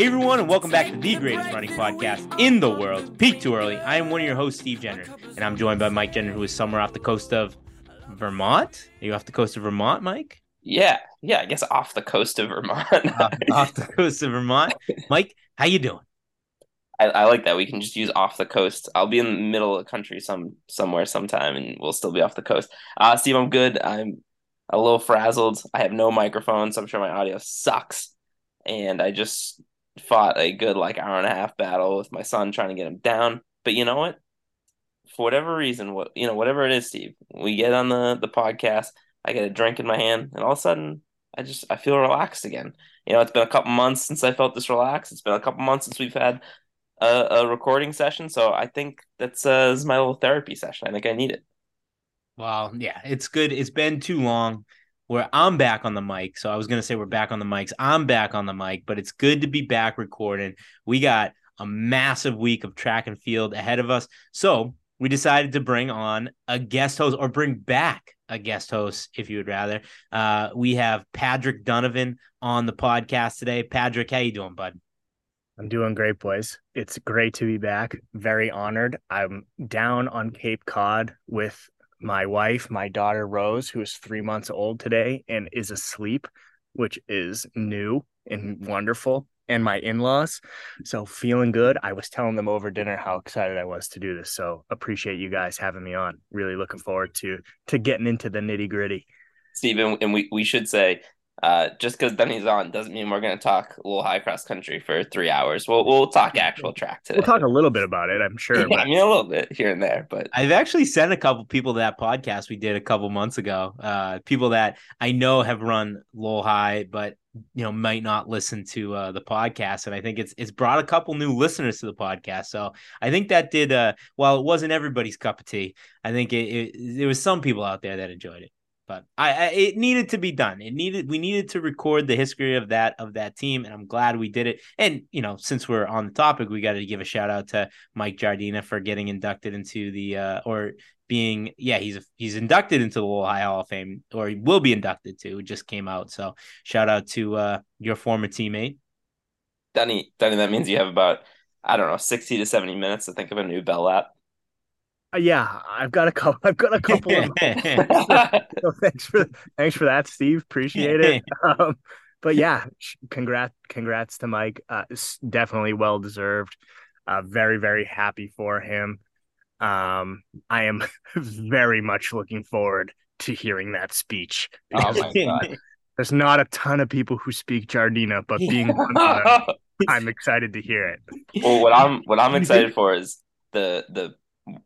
Hey everyone, and welcome back to the greatest running podcast in the world, Peak Too Early. I am one of your hosts, Steve Jenner, and I'm joined by Mike Jenner, who is somewhere off the coast of Vermont. Are you off the coast of Vermont, Mike? Yeah, yeah, I guess off the coast of Vermont. off, off the coast of Vermont. Mike, how you doing? I, I like that. We can just use off the coast. I'll be in the middle of the country some somewhere sometime and we'll still be off the coast. Uh Steve, I'm good. I'm a little frazzled. I have no microphone, so I'm sure my audio sucks. And I just fought a good like hour and a half battle with my son trying to get him down. But you know what? For whatever reason, what you know, whatever it is, Steve, we get on the the podcast, I get a drink in my hand, and all of a sudden I just I feel relaxed again. You know, it's been a couple months since I felt this relaxed. It's been a couple months since we've had a, a recording session, so I think that's uh, is my little therapy session. I think I need it. Well, yeah, it's good. It's been too long where I'm back on the mic. So I was going to say we're back on the mics. I'm back on the mic, but it's good to be back recording. We got a massive week of track and field ahead of us. So we decided to bring on a guest host or bring back a guest host, if you would rather. Uh, we have Patrick Donovan on the podcast today. Patrick, how you doing, bud? I'm doing great, boys. It's great to be back. Very honored. I'm down on Cape Cod with my wife, my daughter Rose, who is three months old today and is asleep, which is new and wonderful, and my in laws. So, feeling good. I was telling them over dinner how excited I was to do this. So, appreciate you guys having me on. Really looking forward to to getting into the nitty gritty. Stephen, and we, we should say, uh, just because Denny's on doesn't mean we're going to talk a little high cross country for three hours. We'll we'll talk actual track today. We'll talk a little bit about it, I'm sure. Yeah, but I mean a little bit here and there, but I've actually sent a couple people to that podcast we did a couple months ago. Uh, people that I know have run Lowell High, but you know might not listen to uh, the podcast, and I think it's it's brought a couple new listeners to the podcast. So I think that did. Uh, while it wasn't everybody's cup of tea, I think it, it there was some people out there that enjoyed it. But I, I it needed to be done. It needed we needed to record the history of that of that team, and I'm glad we did it. And you know, since we're on the topic, we got to give a shout out to Mike Jardina for getting inducted into the uh, or being yeah he's he's inducted into the Lowell High Hall of Fame or he will be inducted to. It just came out, so shout out to uh, your former teammate. Denny, Denny, that means you have about I don't know sixty to seventy minutes to think of a new bell app. Uh, yeah, I've got a couple. I've got a couple of. so thanks for thanks for that, Steve. Appreciate it. Um, but yeah, congrats, congrats to Mike. Uh, definitely well deserved. Uh, very very happy for him. Um, I am very much looking forward to hearing that speech. Oh my god! There's not a ton of people who speak Jardina, but being one of them, I'm excited to hear it. well, what I'm what I'm excited for is the the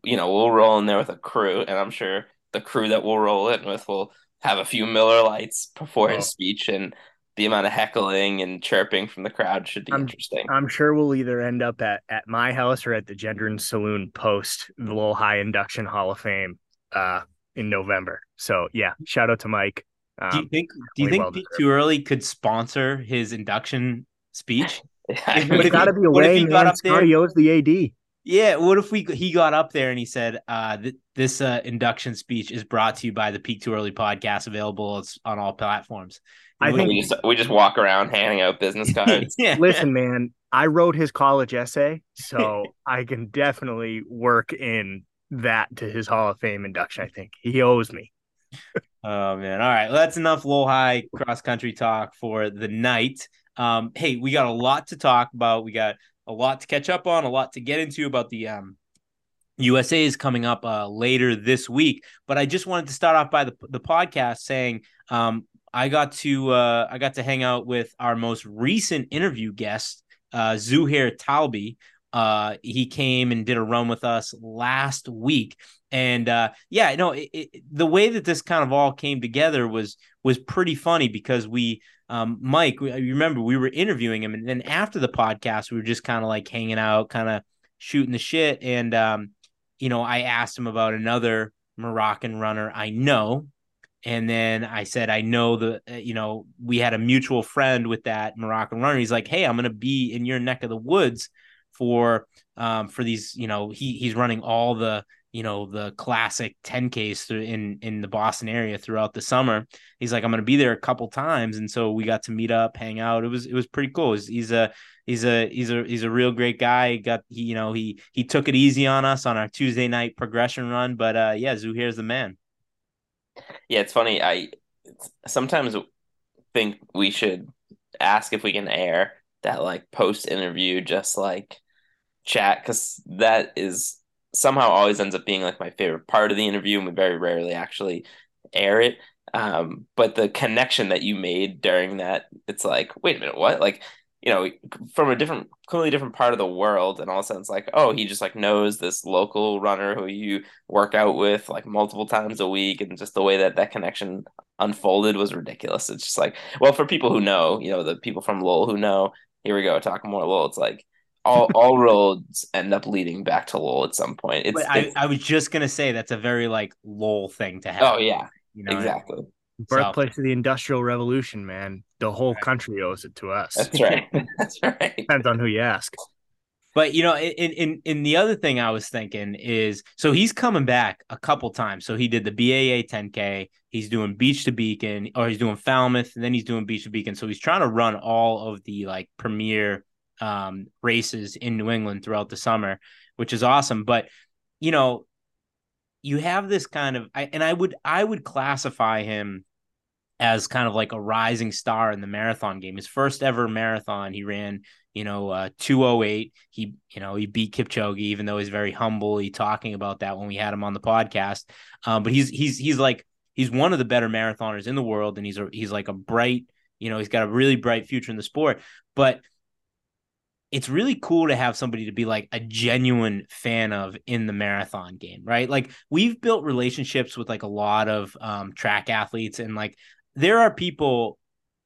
you know we'll roll in there with a crew, and I'm sure the crew that we'll roll in with will have a few Miller Lites before his Oh. speech, and the amount of heckling and chirping from the crowd should be I'm- interesting. I'm sure we'll either end up at, at my house or at the Gendron Saloon post the Lowell High Induction Hall of Fame uh, in November. So yeah, shout out to Mike. Um, do you think do you think well Peak. Too Early could sponsor his induction speech? I What There's if mean, got to be a way. he got man. up there- Scotty owes the AD. Yeah, what if we he got up there and he said, uh, th- "This uh, induction speech is brought to you by the Peak Too Early podcast, available it's on all platforms." I Would- think- we just we just walk around handing out business cards. yeah. Listen, man, I wrote his college essay, so I can definitely work in that to his Hall of Fame induction. I think he owes me. Oh man! All right, well, that's enough Lowell High cross country talk for the night. Um, hey, we got a lot to talk about. We got a lot to catch up on, a lot to get into about the um USA is coming up uh, later this week. But I just wanted to start off by the the podcast saying um, I got to uh, I got to hang out with our most recent interview guest, uh, Zuhair Talbi. Uh, he came and did a run with us last week, and uh, yeah, no, it, it, the way that this kind of all came together was was pretty funny because we, um, Mike, we, remember we were interviewing him, and then after the podcast, we were just kind of like hanging out, kind of shooting the shit, and um, you know, I asked him about another Moroccan runner I know, and then I said, I know the, uh, you know, we had a mutual friend with that Moroccan runner. He's like, hey, I'm going to be in your neck of the woods for, um, for these, you know, he he's running all the, you know, the classic 10Ks in in the Boston area throughout the summer. He's like, I'm going to be there a couple times, and so we got to meet up, hang out. It was it was pretty cool. He's, he's a he's a he's a he's a real great guy. He got he, you know he he took it easy on us on our Tuesday night progression run, but uh, yeah, Zuhair's the man. Yeah, it's funny. I sometimes think we should ask if we can air that like post interview, just like chat, because that is somehow always ends up being like my favorite part of the interview, and we very rarely actually air it. Um, but the connection that you made during that, it's like, wait a minute, what? Like you know, from a different, completely different part of the world, and all of a sudden it's like, oh, he just like knows this local runner who you work out with like multiple times a week, and just the way that that connection unfolded was ridiculous. It's just like, well, for people who know, you know, the people from Lowell who know, here we go, talking more Lowell. It's like all all roads end up leading back to Lowell at some point. It's, I, it's I was just gonna say that's a very like Lowell thing to have. oh yeah, you know, exactly. Birthplace of the Industrial Revolution, man. The whole country owes it to us. That's right. That's right. Depends on who you ask. But you know, in in in the other thing I was thinking is so he's coming back a couple times. So he did the BAA 10K, he's doing Beach to Beacon, or he's doing Falmouth, and then he's doing Beach to Beacon. So he's trying to run all of the like premier um races in New England throughout the summer, which is awesome. But you know, you have this kind of I, and I would I would classify him as kind of like a rising star in the marathon game. His first ever marathon, he ran, you know, uh 208. He, you know, he beat Kipchoge, even though he's very humble. He talking about that when we had him on the podcast. Um, but he's he's he's like he's one of the better marathoners in the world, and he's a he's like a bright, you know, he's got a really bright future in the sport. But it's really cool to have somebody to be like a genuine fan of in the marathon game, right? Like we've built relationships with like a lot of um, track athletes, and like there are people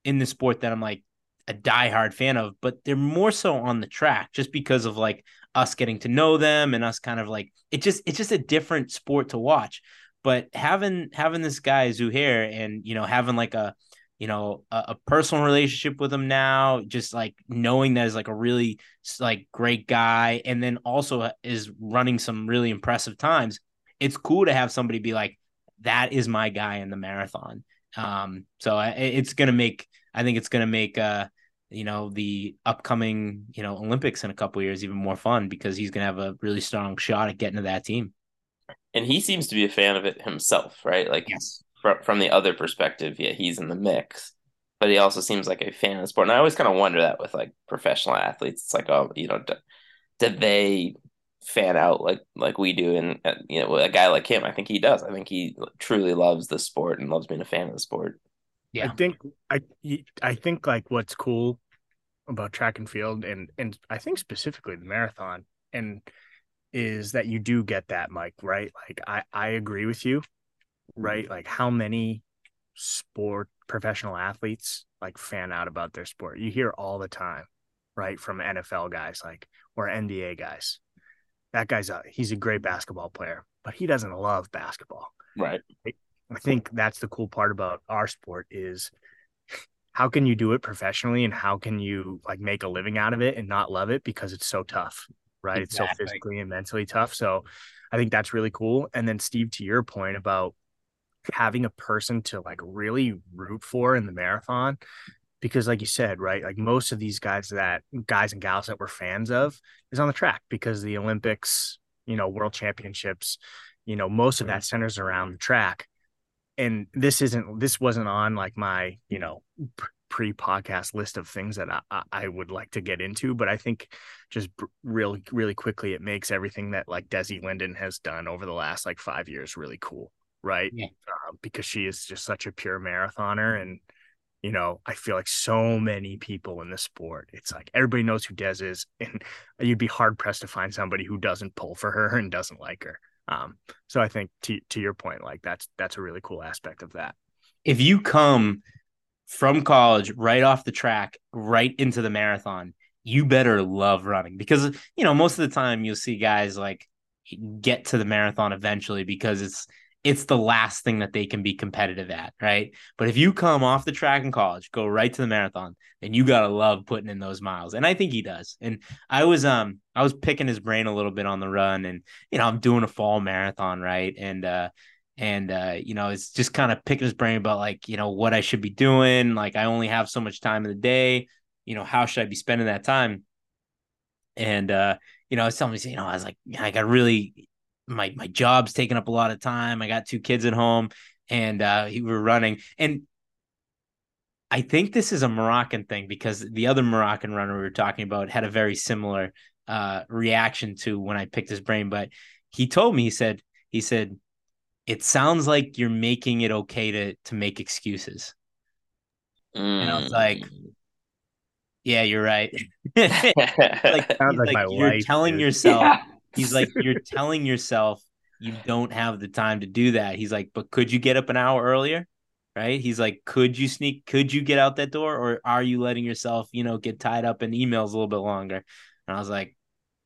in the sport that I'm like a diehard fan of, but they're more so on the track just because of like us getting to know them and us kind of like it just it's just a different sport to watch. But having having this guy Zuhair and you know having like a you know a, a, personal relationship with him now just like knowing that is like a really like great guy and then also is running some really impressive times it's cool to have somebody be like that is my guy in the marathon. Um so I, it's gonna make i think it's gonna make uh you know the upcoming you know olympics in a couple years even more fun because he's gonna have a really strong shot at getting to that team. And he seems to be a fan of it himself right? Like yes from from the other perspective, yeah, he's in the mix, but he also seems like a fan of the sport. And I always kind of wonder that with like professional athletes. It's like, oh, you know, do, did they fan out like like we do? And uh, you know, a guy like him, I think he does. I think he truly loves the sport and loves being a fan of the sport. Yeah, I think I I think like what's cool about track and field and and I think specifically the marathon and is that you do get that Mike right like I I agree with you right? Like how many sport professional athletes like fan out about their sport. You hear all the time, right? From NFL guys like or NBA guys. That guy's a he's a great basketball player, but he doesn't love basketball. Right. I think that's the cool part about our sport is how can you do it professionally and how can you like make a living out of it and not love it because it's so tough, right? Exactly. It's so physically and mentally tough. So I think that's really cool. And then Steve, to your point about having a person to like really root for in the marathon because like you said right like most of these guys that guys and gals that we're fans of is on the track because the olympics you know world championships you know most of that centers around the track. And this isn't this wasn't on like my you know pre-podcast list of things that I, I would like to get into but i think just really really quickly it makes everything that like desi linden has done over the last like five years really cool right? Yeah. Uh, because she is just such a pure marathoner and you know, I feel like so many people in the sport. It's like everybody knows who Des is, and you'd be hard pressed to find somebody who doesn't pull for her and doesn't like her. Um, so I think to to your point, like that's that's a really cool aspect of that. If you come from college right off the track right into the marathon, you better love running because you know most of the time you'll see guys like get to the marathon eventually because it's it's the last thing that they can be competitive at, right? But if you come off the track in college, go right to the marathon, then you gotta love putting in those miles. And I think he does. And I was um I was picking his brain a little bit on the run, and you know I'm doing a fall marathon, right? And uh and uh you know it's just kind of picking his brain about like you know what I should be doing. Like I only have so much time in the day. You know how should I be spending that time? And uh you know, I was telling me, you know, I was like, I got really my my job's taking up a lot of time. I got two kids at home, and uh, we were running. And I think this is a Moroccan thing because the other Moroccan runner we were talking about had a very similar uh, reaction to when I picked his brain. But he told me, he said, he said, it sounds like you're making it okay to to make excuses. Mm. And I was like, yeah, you're right. like, Sounds like like my you're life, telling dude. yourself Yeah. He's like you're telling yourself you don't have the time to do that. He's like but could you get up an hour earlier? Right? He's like could you sneak could you get out that door or are you letting yourself you know get tied up in emails a little bit longer? And i was like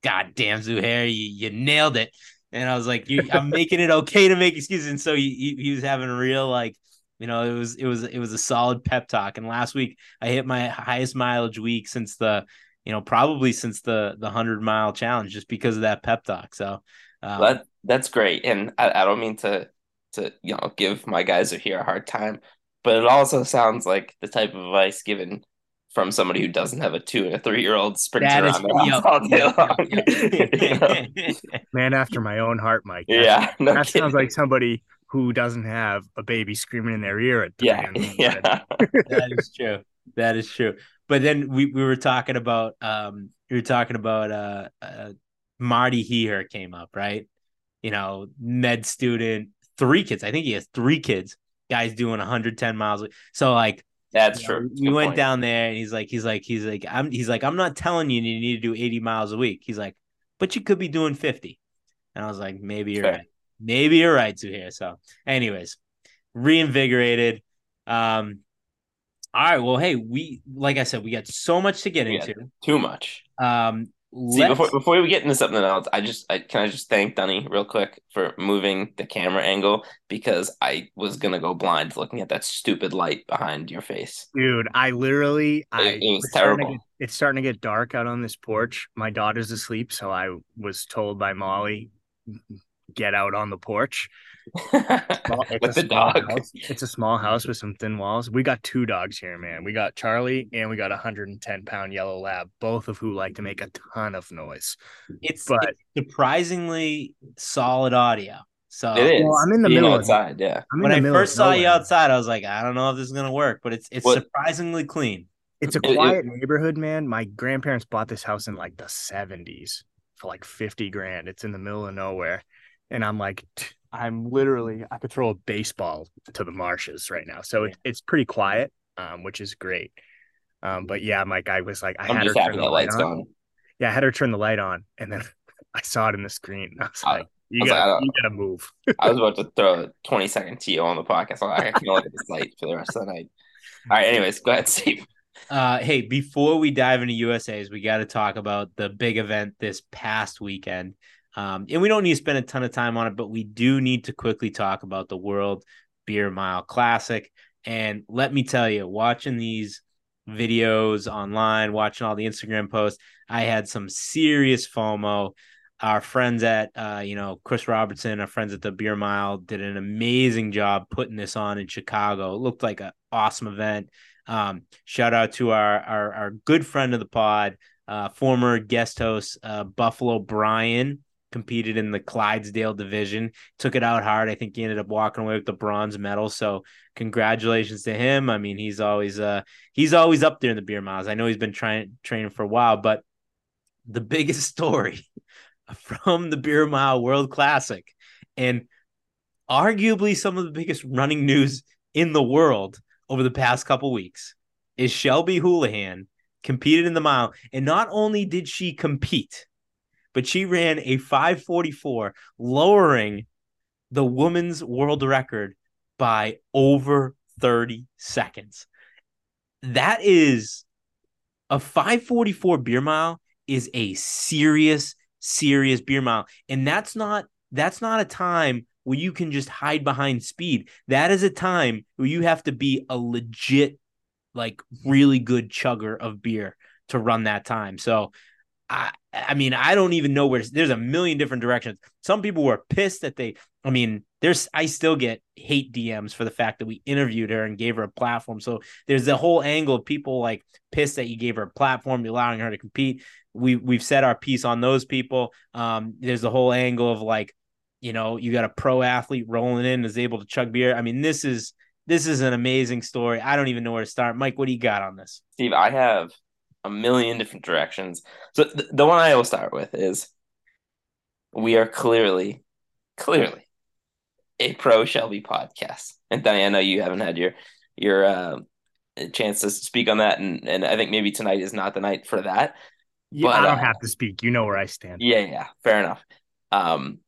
god damn zuhair you, you nailed it. And i was like you, i'm making it okay to make excuses. And so he, he, he was having a real like you know it was it was it was a solid pep talk. And last week i hit my highest mileage week since the you know, probably since the the hundred mile challenge, just because of that pep talk. So um, That that's great, and I, I don't mean to to you know give my guy Zuhair a hard time, but it also sounds like the type of advice given from somebody who doesn't have a two and a three year old sprinter that is around the house yep, all day yep, long. yep, You know? Man after my own heart, Mike. That's- yeah, no that sounds like somebody who doesn't have a baby screaming in their ear at 3 yeah, yeah. that is true. That is true. But then we, we were talking about um we were talking about uh, uh Marty Hehir came up, right? You know, med student, three kids. I think he has three kids. Guys doing 110 miles. So like That's you know, true. we Good went point. down there and he's like, he's like, he's like, I'm he's like, I'm not telling you you need to do 80 miles a week. He's like, but you could be doing 50. And I was like, maybe you're Fair. right. Maybe you're right, Zuhair. So, anyways, reinvigorated. Um, all right. Well, hey, we like I said, we got so much to get Yeah. into. Too much. Um, See, before before we get into something else, I just I, can I just thank Dunny real quick for moving the camera angle because I was gonna go blind looking at that stupid light behind your face. Dude, I literally, I it was it's starting terrible. get- it's starting to get dark out on this porch. My daughter's asleep, so I was told by Molly, get out on the porch. Small- it's With a the small dog. house. It's a small house with some thin walls. We got two dogs here, man. We got Charlie and we got a 110 pound yellow lab, both of who like to make a ton of noise. it's, but- it's surprisingly solid audio. So It is. Well, I'm in the Being middle of- outside. Yeah. I'm when I first saw you outside, I was like, I don't know if this is gonna work, but it's it's What- surprisingly clean. It's a It- it- quiet neighborhood, man. My grandparents bought this house in like the 70s for like 50 grand. It's in the middle of nowhere. And I'm like, t- I'm literally, I could throw a baseball to the marshes right now. So it, it's pretty quiet, um, which is great. Um, but yeah, Mike, I was like, I I'm had her turn happy the that light light's on. gone. Yeah, I had her turn the light on, and then I saw it in the screen. I was I- like, you I was gotta, don't- you gotta move. I was about to throw a 20 second TO on the podcast. I'm like, I can't look at this light for the rest of the night. All right. Anyways, go ahead, Steve. Uh, hey, before we dive into USA's, we got to talk about the big event this past weekend. Um, and we don't need to spend a ton of time on it, but we do need to quickly talk about the World Beer Mile Classic. And let me tell you, watching these videos online, watching all the Instagram posts, I had some serious FOMO. Our friends at, uh, you know, Chris Robertson, our friends at the Beer Mile, did an amazing job putting this on in Chicago. It looked like an awesome event. Um, shout out to our, our our good friend of the pod, uh, former guest host uh, Buffalo Brian, competed in the Clydesdale division, took it out hard. I think he ended up walking away with the bronze medal. So congratulations to him. I mean, he's always uh he's always up there in the beer miles. I know he's been trying training for a while, but the biggest story from the Beer Mile World Classic and arguably some of the biggest running news in the world over the past couple weeks is Shelby Houlihan competed in the mile, and not only did she compete, but she ran a 544, lowering the women's world record by over 30 seconds. That is a 544 beer mile is a serious, serious beer mile. And that's not that's not a time where you can just hide behind speed. That is a time where you have to be a legit, like really good chugger of beer to run that time. So I I mean, I don't even know where there's a million different directions. Some people were pissed that they I mean, there's I still get hate DMs for the fact that we interviewed her and gave her a platform. So there's the whole angle of people like pissed that you gave her a platform, allowing her to compete. We we've said our piece on those people. Um, there's the whole angle of like, you know, you got a pro athlete rolling in is able to chug beer. I mean, this is this is an amazing story. I don't even know where to start. Mike, what do you got on this? Steve, I have a million different directions. So th- the one I will start with is we are clearly, clearly a pro Shelby podcast. And Danny, I know you haven't had your your uh, chance to speak on that, and and I think maybe tonight is not the night for that. Yeah, But, I don't uh, have to speak. You know where I stand. Yeah, yeah, fair enough. Um,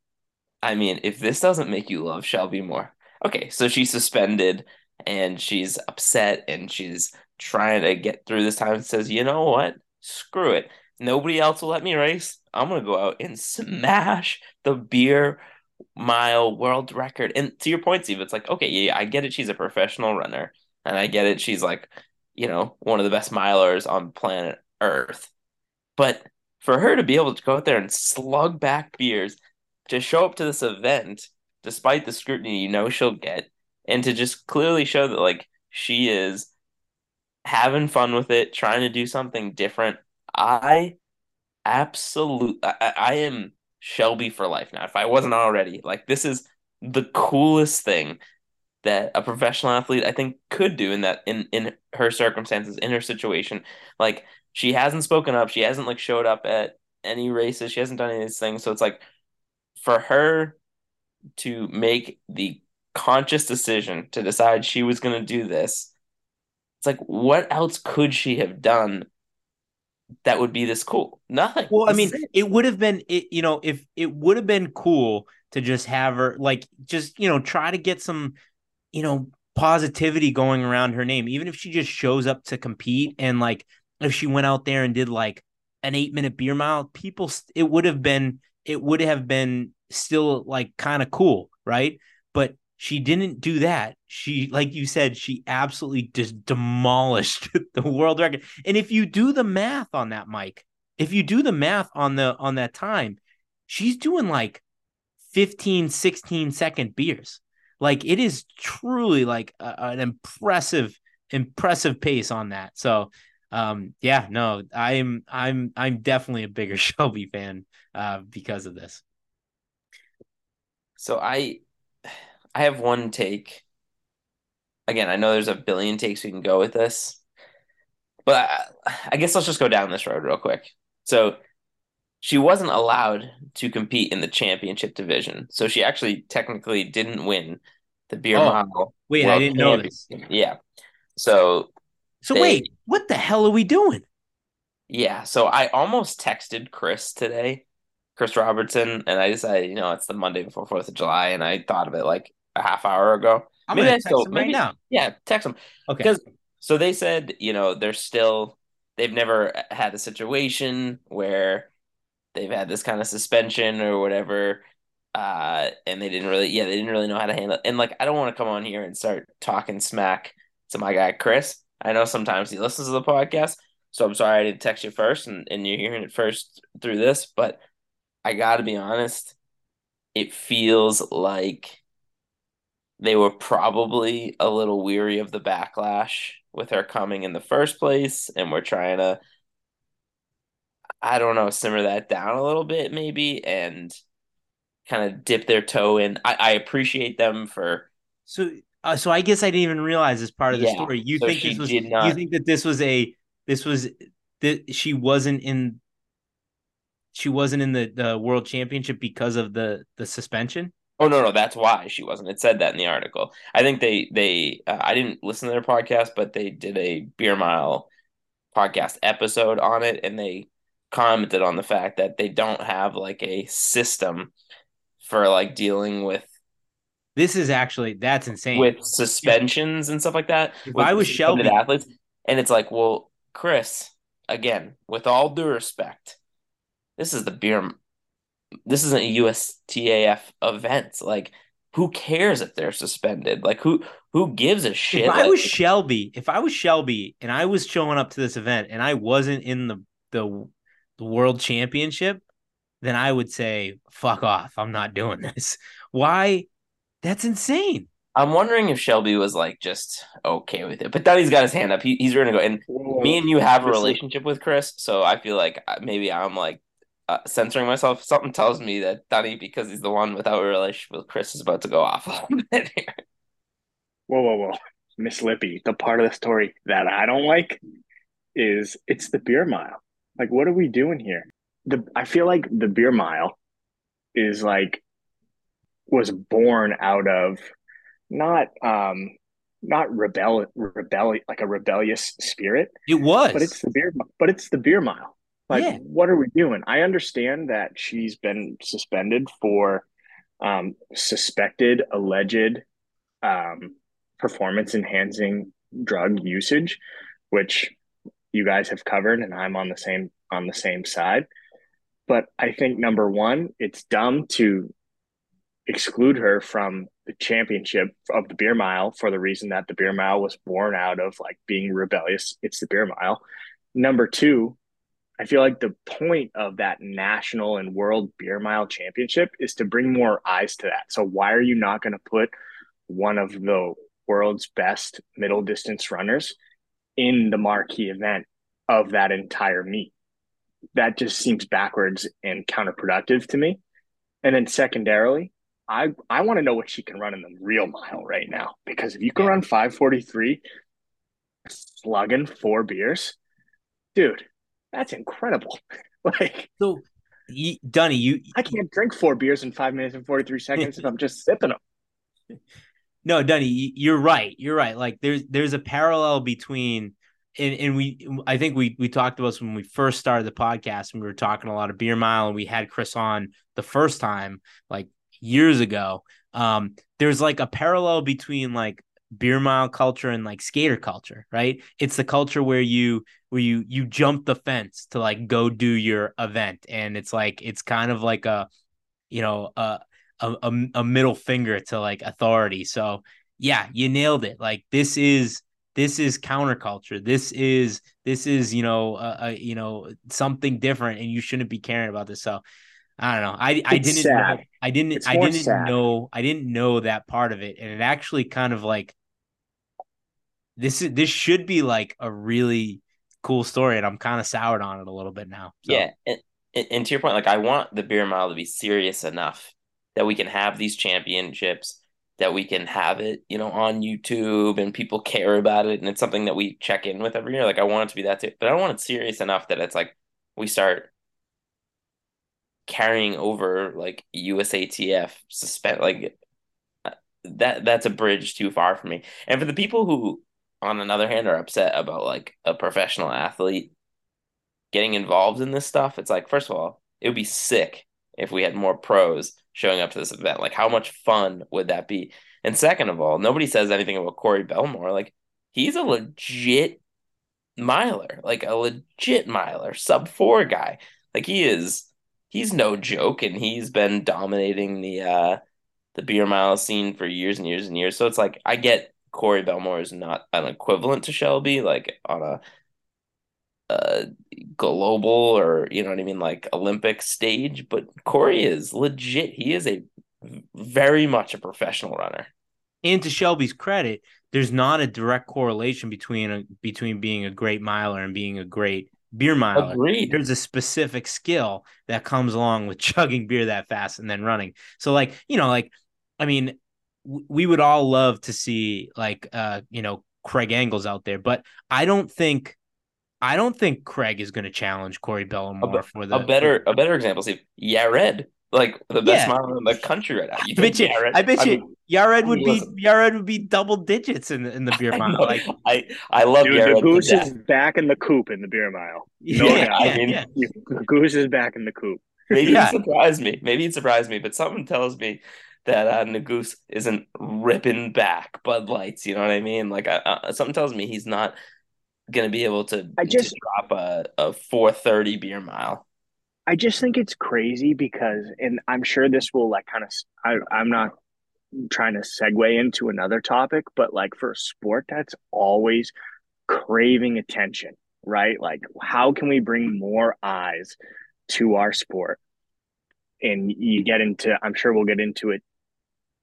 I mean, if this doesn't make you love Shelby more, okay. So she's suspended and she's upset and she's trying to get through this time and says, you know what? Screw it. Nobody else will let me race. I'm gonna go out and smash the beer mile world record. And to your point, Steve, it's like, okay, yeah, I get it. She's a professional runner, and I get it. She's like, you know, one of the best milers on planet Earth. But for her to be able to go out there and slug back beers, to show up to this event, despite the scrutiny you know she'll get, and to just clearly show that like she is having fun with it, trying to do something different. I absolutely, I, I am Shelby for life now. If I wasn't already, like this is the coolest thing that a professional athlete I think could do in that in in her circumstances, in her situation. Like she hasn't spoken up, she hasn't like showed up at any races, she hasn't done any of these things. So it's like for her to make the conscious decision to decide she was going to do this it's like what else could she have done that would be this cool nothing Well, I mean, it. it would have been it, you know, if it would have been cool to just have her like just, you know, try to get some, you know, positivity going around her name, even if she just shows up to compete and like if she went out there and did like an 8-minute beer mile, people it would have been it would have been still like kind of cool, right? She didn't do that. She, like you said, she absolutely just demolished the world record. And if you do the math on that, Mike, if you do the math on the on that time, she's doing like 15, 16 second beers. Like it is truly like a- an impressive, impressive pace on that. So um yeah, no, I'm I'm I'm definitely a bigger Shelby fan uh because of this. So I I have one take. Again, I know there's a billion takes we can go with this. But I, I guess let's just go down this road real quick. So she wasn't allowed to compete in the championship division. So she actually technically didn't win the beer Oh, mile. Wait, I didn't know this. Yeah. So So They- wait, what the hell are we doing? Yeah, so I almost texted Chris today, Chris Robertson, and I decided, you know, it's the Monday before Fourth of July, and I thought of it like a half hour ago. I'm Maybe gonna text still- right maybe- now. Yeah, text him Okay. because so they said, you know, they're still they've never had a situation where they've had this kind of suspension or whatever, uh, and they didn't really, yeah, they didn't really know how to handle it. And like, I don't want to come on here and start talking smack to my guy Chris. I know sometimes he listens to the podcast, so I'm sorry I didn't text you first, and, and you're hearing it first through this, but I got to be honest, it feels like they were probably a little weary of the backlash with her coming in the first place, and we're trying to, I don't know, simmer that down a little bit maybe, and kind of dip their toe in. I, I appreciate them for So, uh, so I guess I didn't even realize this part of the Yeah, story. You so think this was? did You think that this was a? This was that she wasn't in. She wasn't in the the world championship because of the the suspension. Oh no, no, that's why she wasn't. It said that in the article. I think they they uh, I didn't listen to their podcast, but they did a beer mile podcast episode on it, and they commented on the fact that they don't have like a system for like dealing with This is actually that's insane. with suspensions and stuff like that. If I was Shelby- athletes, and it's like, well, Chris, again, with all due respect, this is the beer. This isn't a USATF event. Like, who cares if they're suspended? Like, who who gives a shit? if I Like, was Shelby, if I was Shelby and I was showing up to this event and I wasn't in the the, the world championship, then I would say, fuck off. I'm not doing this. Why? That's insane. I'm wondering if Shelby was like just okay with it. But then he's got his hand up. He, he's ready to go. And me and you have a relationship with Chris, so I feel like uh, maybe I'm like uh, censoring myself. Something tells me that Danny, because he's the one without a relationship with Chris, is about to go off a little bit here. Whoa, whoa, whoa. Miss Lippy, the part of the story that I don't like is it's the beer mile. Like, what are we doing here? The I feel like the beer mile is like was born out of not um not rebel rebel like a rebellious spirit, It was. but it's the beer but it's the beer mile. Like, Yeah. what are we doing? I understand that she's been suspended for um suspected alleged um performance enhancing drug usage, which you guys have covered, and I'm on the same on the same side. But I think number one, it's dumb to exclude her from the championship of the beer mile for the reason that the beer mile was born out of like being rebellious. It's the beer mile. Number two, I feel like the point of that national and world beer mile championship is to bring more eyes to that. So why are you not going to put one of the world's best middle distance runners in the marquee event of that entire meet? That just seems backwards and counterproductive to me. And then secondarily, I I want to know what she can run in the real mile right now because if you can run 543 slugging four beers, dude, that's incredible. like so, you, Dunny, you I can't drink four beers in five minutes and 43 seconds if I'm just sipping them. No, Dunny, you're right. You're right. Like there's there's a parallel between and, and we I think we we talked about this when we first started the podcast and we were talking a lot of beer mile and we had Chris on the first time like years ago. Um there's like a parallel between like beer mile culture and like skater culture, right? It's the culture where you where you you jump the fence to like go do your event and it's like it's kind of like a you know a a, a, a middle finger to like authority. So yeah, you nailed it. Like this is this is counterculture. This is this is you know uh, uh, you know something different, and you shouldn't be caring about this. So I don't know. I I didn't sad. know, I didn't I didn't sad. know I didn't know that part of it, and it actually kind of like this is this should be like a really cool story, and I'm kind of soured on it a little bit now. So, Yeah, and, and to your point, like I want the beer mile to be serious enough that we can have these championships, that we can have it, you know, on YouTube and people care about it, and it's something that we check in with every year. Like I want it to be that too, but I don't want it serious enough that it's like we start carrying over like USATF suspend like uh, that. That's a bridge too far for me. And for the people who, on another hand, are upset about like a professional athlete getting involved in this stuff, it's like, first of all, it would be sick if we had more pros showing up to this event. Like, how much fun would that be? And second of all, nobody says anything about Corey Bellemore. Like, he's a legit miler, like a legit miler, sub four guy. Like, he is, he's no joke, and he's been dominating the uh the beer mile scene for years and years and years. So it's like I get Corey Bellemore is not an equivalent to Shelby, like on a uh global or you know what I mean, like Olympic stage, but Corey is legit. He is a very much a professional runner. and to Shelby's credit, there's not a direct correlation between a, between being a great miler and being a great beer miler. Agreed. There's a specific skill that comes along with chugging beer that fast and then running. So, like you know, like I mean, we would all love to see like uh you know Craig Engels out there, but I don't think. I don't think Craig is going to challenge Corey Bellemore A for the A better a better example, Steve. Yared. like the best Yeah. mile in the country right now. You I bet you, Yared- I bet I you, mean, Yared would be. Yared would be double digits in the, in the beer mile. know. Like, I I love Dude, Yared the goose is back in the coop in the beer mile. No yeah, doubt. yeah, I mean, yeah. The goose is back in the coop. Maybe Yeah. it surprised me. Maybe it surprised me, but something tells me that uh, Nuguse isn't ripping back Bud Lights. You know what I mean? Like, uh, uh, something tells me he's not gonna be able to, I to just- drop a a four thirty beer mile. I just think it's crazy because, and I'm sure this will like kind of, I, I'm not trying to segue into another topic, but like for a sport that's always craving attention, right? Like, how can we bring more eyes to our sport? And you get into, I'm sure we'll get into it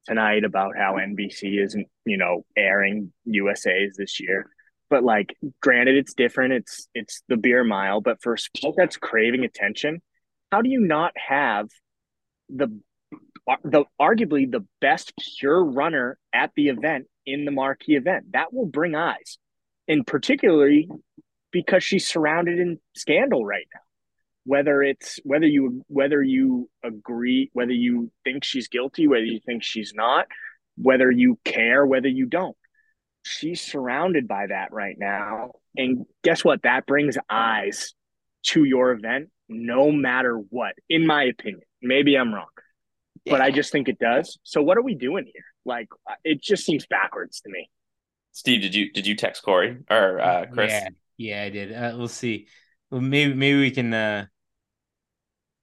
tonight about how NBC isn't, you know, airing USA's this year. But like, granted, it's different. It's it's the beer mile, but for a sport that's craving attention, how do you not have the the arguably the best pure runner at the event in the marquee event? That will bring eyes, and particularly because she's surrounded in scandal right now. Whether it's whether you whether you agree, whether you think she's guilty, whether you think she's not, whether you care, whether you don't she's surrounded by that right now. And guess what? That brings eyes to your event, no matter what, in my opinion. Maybe I'm wrong, but I just think it does. So what are we doing here? Like, it just seems backwards to me. Steve, did you did you text Corey or uh, Chris? Yeah, yeah, I did. Uh, we'll see. Well, maybe maybe we can. uh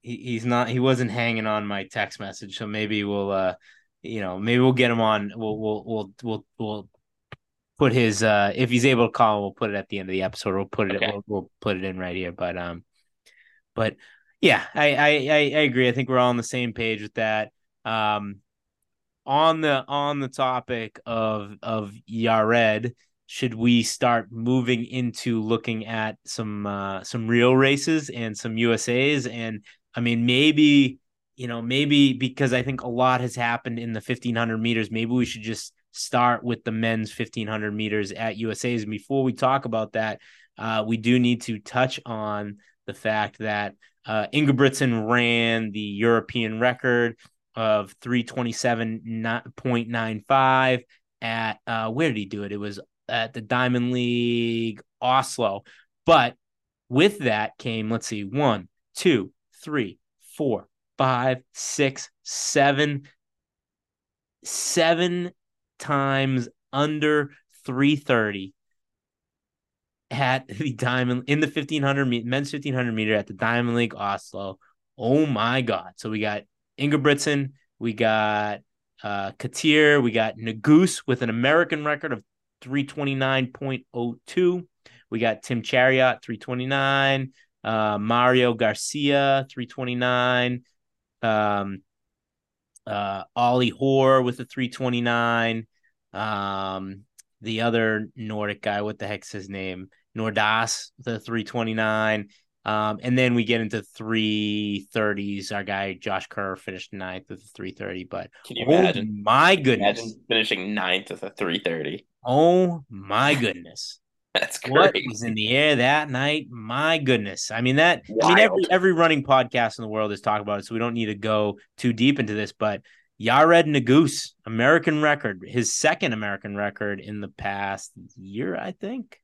he, He's not. He wasn't hanging on my text message, so maybe we'll. uh You know, maybe we'll get him on. We'll we'll we'll we'll we'll put his. uh If he's able to call, we'll put it at the end of the episode. We'll put it. Okay. We'll, we'll put it in right here. But um, but yeah, I I I, I agree. I think we're all on the same page with that. Um, on the on the topic of of Yared, should we start moving into looking at some uh, some real races and some USA's? And I mean, maybe you know, maybe because I think a lot has happened in the fifteen hundred meters. Maybe we should just start with the men's fifteen hundred meters at USA's. And before we talk about that, uh, we do need to touch on the fact that uh, Ingebrigtsen ran the European record of 327.95 at uh where did he do it? It was at the Diamond League Oslo. But with that came, let's see, one, two, three, four, five, six, seven, seven times under 330 at the Diamond in the 1500 me- men's 1500 meter at the Diamond League Oslo. Oh my God. So we got Ingebrigtsen, we got uh Katir, we got Nuguse with an American record of 329.02. We got Tim Cheruiyot 329, uh Mario Garcia 329, um uh Ollie Hoare with a 329, um the other Nordic guy, what the heck's his name? Nordas, the 329. Um, and then we get into 330s. Our guy Josh Kerr finished ninth with a 330. But Can you oh imagine? my goodness. Imagine finishing ninth with a three thirty. Oh my goodness. That's what great. was in the air that night? My goodness. I mean that I mean every every running podcast in the world is talking about it, so we don't need to go too deep into this, but Yared Nuguse, American record, his second American record in the past year, I think.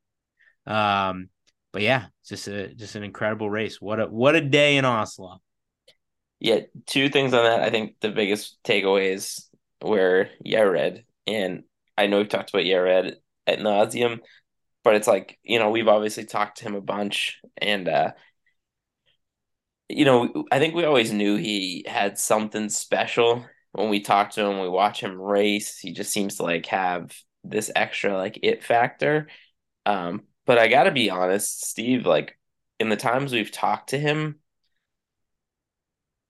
Um, but yeah, just a just an incredible race. What a what a day in Oslo. Yeah, two things on that. I think the biggest takeaways were Yared, and I know we've talked about Yared at nauseum, but it's like, you know, we've obviously talked to him a bunch, and uh, you know, I think we always knew he had something special when we talk to him, we watch him race. He just seems to like have this extra like it factor. Um, but I gotta be honest, Steve, like in the times we've talked to him,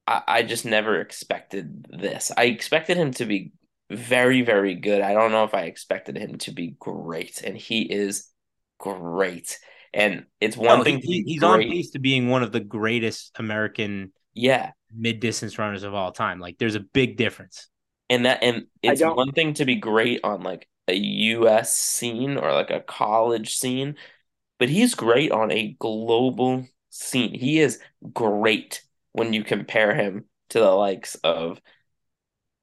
I, I just never expected this. I expected him to be very, very good. I don't know if I expected him to be great, and he is great. And it's one No, thing he- to be he's on great. pace to being one of the greatest American Yeah. mid distance runners of all time. Like there's a big difference. And that and it's one thing to be great on like a US scene or like a college scene, but he's great on a global scene. He is great when you compare him to the likes of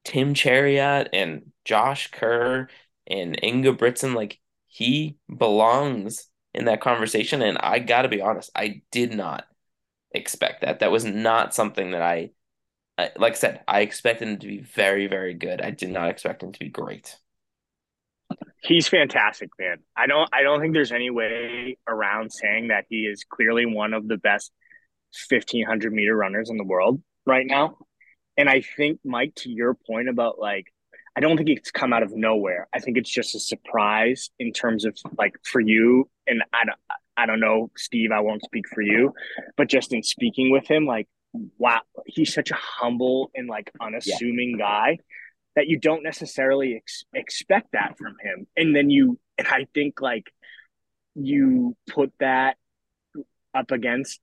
Tim Cheruiyot and Josh Kerr and Ingebrigtsen. Like he belongs in that conversation. And I got to be honest, I did not expect that. That was not something that I, like I said, I expected him to be very, very good. I did not expect him to be great. He's fantastic, man. I don't I don't think there's any way around saying that he is clearly one of the best 1500 meter runners in the world right now. And I think Mike to your point about like I don't think it's come out of nowhere. I think it's just a surprise in terms of like for you and I don't I don't know Steve, I won't speak for you, but just in speaking with him like wow, he's such a humble and like unassuming yeah. guy that you don't necessarily ex- expect that from him. And then you, and I think like you put that up against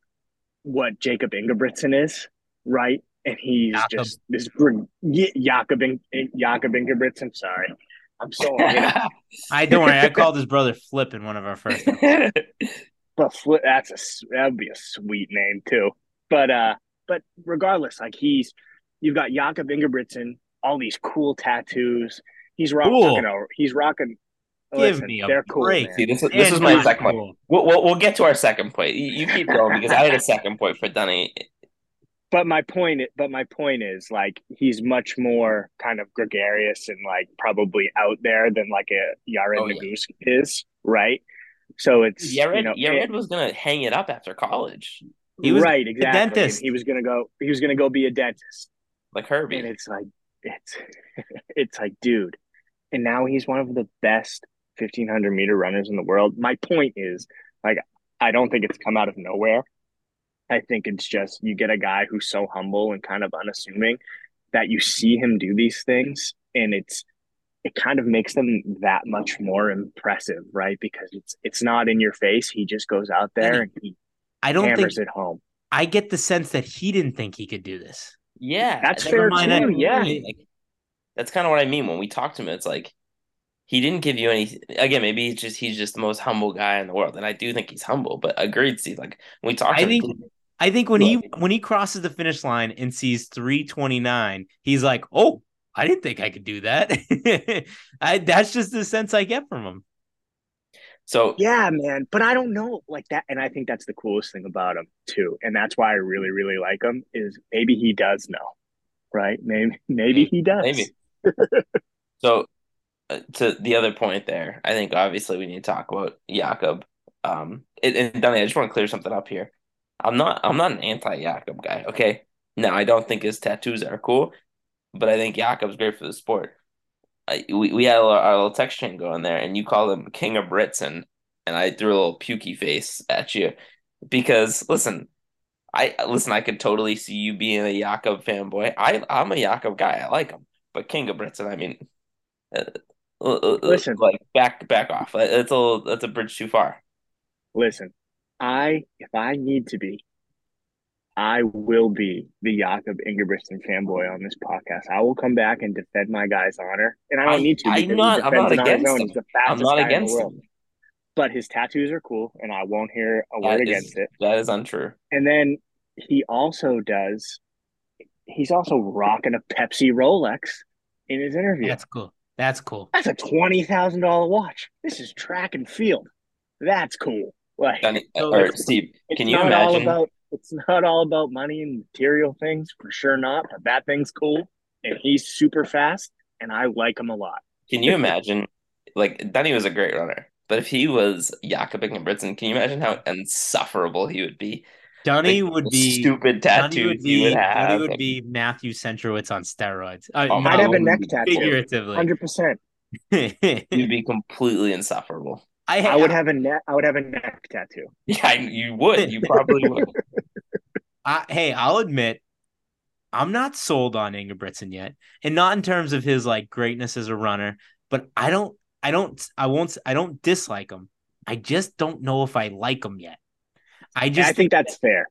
what Jakob Ingebrigtsen is, right? And he's Jakob. just this Jakob, Jakob Ingebrigtsen. Sorry, I'm so. I don't worry. I called his brother Flip in one of our first. but Flip, that's a that would be a sweet name too. But uh, but regardless, like he's you've got Jakob Ingebrigtsen all these cool tattoos. He's rocking. Cool. He's rocking. Give listen, me a they're cool. Break. See, this is this is my second cool. point. We'll, we'll, we'll get to our second point. You, you keep going because I had a second point for Dunny. But my point, but my point is like he's much more kind of gregarious and like probably out there than like a Yared oh, Nuguse yeah. is, right? So it's Yared. You know, Yared it, was gonna hang it up after college. He was right, exactly. dentist. he was gonna go. He was gonna go be a dentist, like Herbie. And it's like, it's it's like, dude, and now he's one of the best 1500 meter runners in the world. My point is, like, I don't think it's come out of nowhere. I think it's just you get a guy who's so humble and kind of unassuming that you see him do these things, and it's it kind of makes them that much more impressive, right? Because it's it's not in your face. He just goes out there and he I don't hammers think, it home. I get the sense that he didn't think he could do this. Yeah, that's fair too. That, yeah, like, that's kind of what I mean when we talk to him. It's like he didn't give you any. Again, maybe he's just he's just the most humble guy in the world, and I do think he's humble. But agreed, Steve. Like when we talk, I think. Him, I think when he when he crosses the finish line and sees 329, he's like, "Oh, I didn't think I could do that." I that's just the sense I get from him. So yeah, man, but I don't know like that, and I think that's the coolest thing about him too, and that's why I really, really like him. Is maybe he does know, right? Maybe, maybe he does. Maybe. so, uh, to the other point there, I think obviously we need to talk about Jakob. Um, and, and Danny, I just want to clear something up here. I'm not, I'm not an anti Jakob guy. Okay, no, I don't think his tattoos are cool, but I think Jakob's great for the sport I, we, we had a, our little text chain going there, and you called him King of Britain, and I threw a little pukey face at you because listen, I listen. I could totally see you being a Jakob fanboy. I I'm a Jakob guy. I like him, but King of Britain. I mean, uh, uh, uh, listen, like back back off. It's a that's a bridge too far. Listen, I if I need to be, I will be the Jakob Ingebrigtsen fanboy on this podcast. I will come back and defend my guy's honor, and I don't need to. I'm not. I'm not against him. He's the I'm not against him. But his tattoos are cool, and I won't hear a word against it. That is untrue. And then he also does. He's also rocking a Pepsi Rolex in his interview. That's cool. That's cool. That's a twenty thousand dollar watch. This is track and field. That's cool. Like, or Steve, can you imagine? About, it's not all about money and material things for sure not but that thing's cool and he's super fast and i like him a lot can you imagine like Danny was a great runner but if he was Jakob Ingebrigtsen, can you imagine how insufferable he would be Dunny like, would be stupid tattoos. Would be, he would have. Dunny would be Matthew Centrowitz on steroids. Uh, oh, no, I'd have a neck tattoo. Figuratively, hundred percent. He'd be completely insufferable. I, I would have a neck. I would have a neck tattoo. Yeah, you would. You probably would. I, hey, I'll admit, I'm not sold on Ingebrigtsen yet, and not in terms of his like greatness as a runner, but I don't, I don't, I won't, I don't dislike him. I just don't know if I like him yet. I just, I think, think that's fair.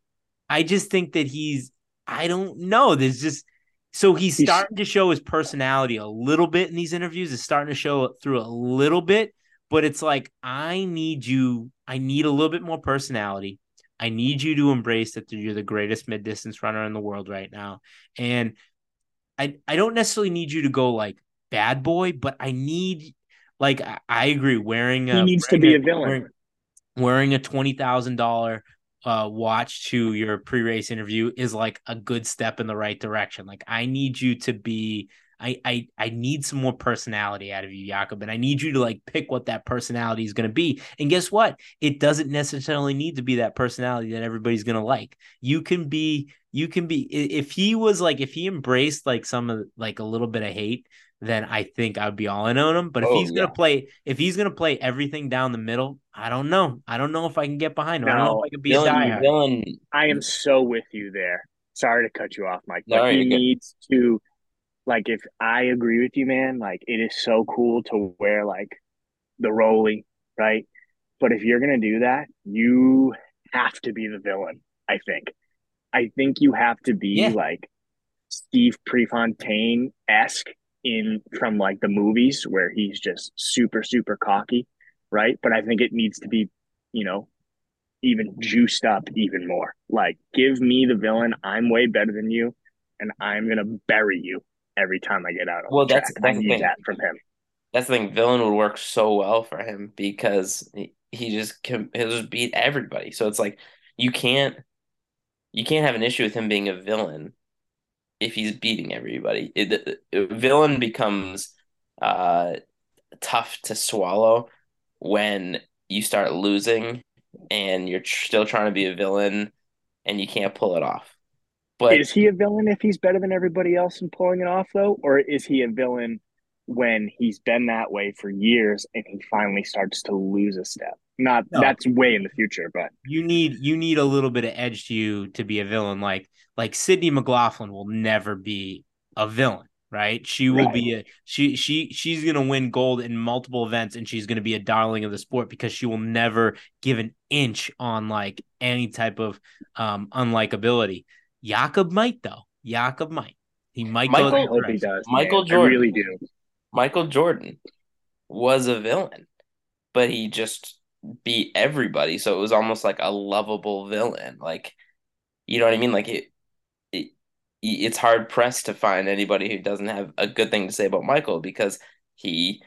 I just think that he's, I don't know. There's just so he's, he's starting to show his personality a little bit in these interviews. It's starting to show through a little bit, but it's like I need you. I need a little bit more personality. I need you to embrace that you're the greatest mid distance runner in the world right now. And I I don't necessarily need you to go like bad boy, but I need like I, I agree wearing a, He needs to wearing be a villain. Wearing, wearing a twenty thousand dollar uh watch to your pre-race interview is like a good step in the right direction. Like I need you to be I I I need some more personality out of you, Jakob, and I need you to like pick what that personality is going to be. And guess what? It doesn't necessarily need to be that personality that everybody's going to like. You can be you can be if he was like if he embraced like some of like a little bit of hate, then I think I'd be all in on him. But if Oh, he's gonna play if he's gonna play everything down the middle, I don't know. I don't know if I can get behind him. I don't know if I could be a Villain, diehard. I am so with you there. Sorry to cut you off, Mike, No, but he you're good. needs to like if I agree with you, man, like it is so cool to wear like the Rolly, right? But if you're gonna do that, you have to be the villain, I think. I think you have to be Yeah. like Steve Prefontaine esque in from like the movies where he's just super, super cocky, right? But I think it needs to be, you know, even juiced up even more. Like, give me the villain. I'm way better than you, and I'm gonna bury you every time I get out on Well, the that's- track. that's I the need thing. that from him. That's the thing. Villain would work so well for him because he, he just can he'll just beat everybody. So it's like you can't you can't have an issue with him being a villain if he's beating everybody. It, it- villain becomes uh tough to swallow when you start losing and you're tr- still trying to be a villain and you can't pull it off. But is he a villain if he's better than everybody else and pulling it off though, or is he a villain when he's been that way for years and he finally starts to lose a step? Not No. that's way in the future, but You need you need a little bit of edge to you to be a villain. Like like Sydney McLaughlin will never be a villain, right? She will Right. be a she she she's gonna win gold in multiple events and she's gonna be a darling of the sport because she will never give an inch on like any type of um unlikability. Jakob might though. Jakob might. He might Michael- go I hope he does. Michael man. I Jordan. really do. Michael Jordan was a villain, but he just beat everybody. So it was almost like a lovable villain. Like, you know what I mean? Like it, it it's hard pressed to find anybody who doesn't have a good thing to say about Michael because he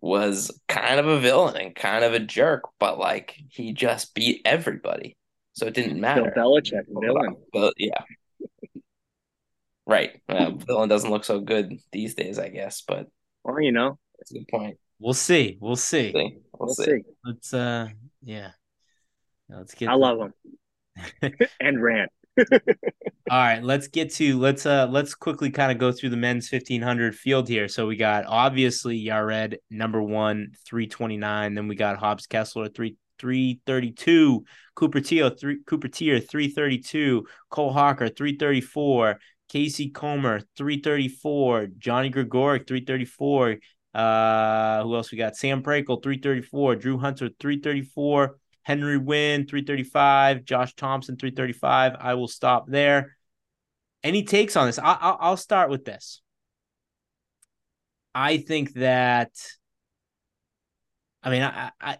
was kind of a villain and kind of a jerk, but like he just beat everybody. So it didn't matter. Bill matter. Belichick, villain. But yeah. Right. Uh, villain doesn't look so good these days, I guess, but Well, you know, that's a good point. We'll see. We'll see. See. We'll, we'll see. see. Let's uh yeah. Let's get I to- love him. and Rand. All right, let's get to let's uh let's quickly kind of go through the men's 1500 field here. So we got obviously Yared number 1 329, then we got Hobbs Kessler 3 332, Cooper Teo 3 Cooper Teare 332, Cole Hocker 334, Casey Comber 334, Johnny Gregorek 334, uh who else we got? Sam Prakel 334, Drew Hunter 334, Henry Wynne, 335. Josh Thompson, 335. I will stop there. Any takes on this? I, I'll, I'll start with this. I think that, I mean, I, I,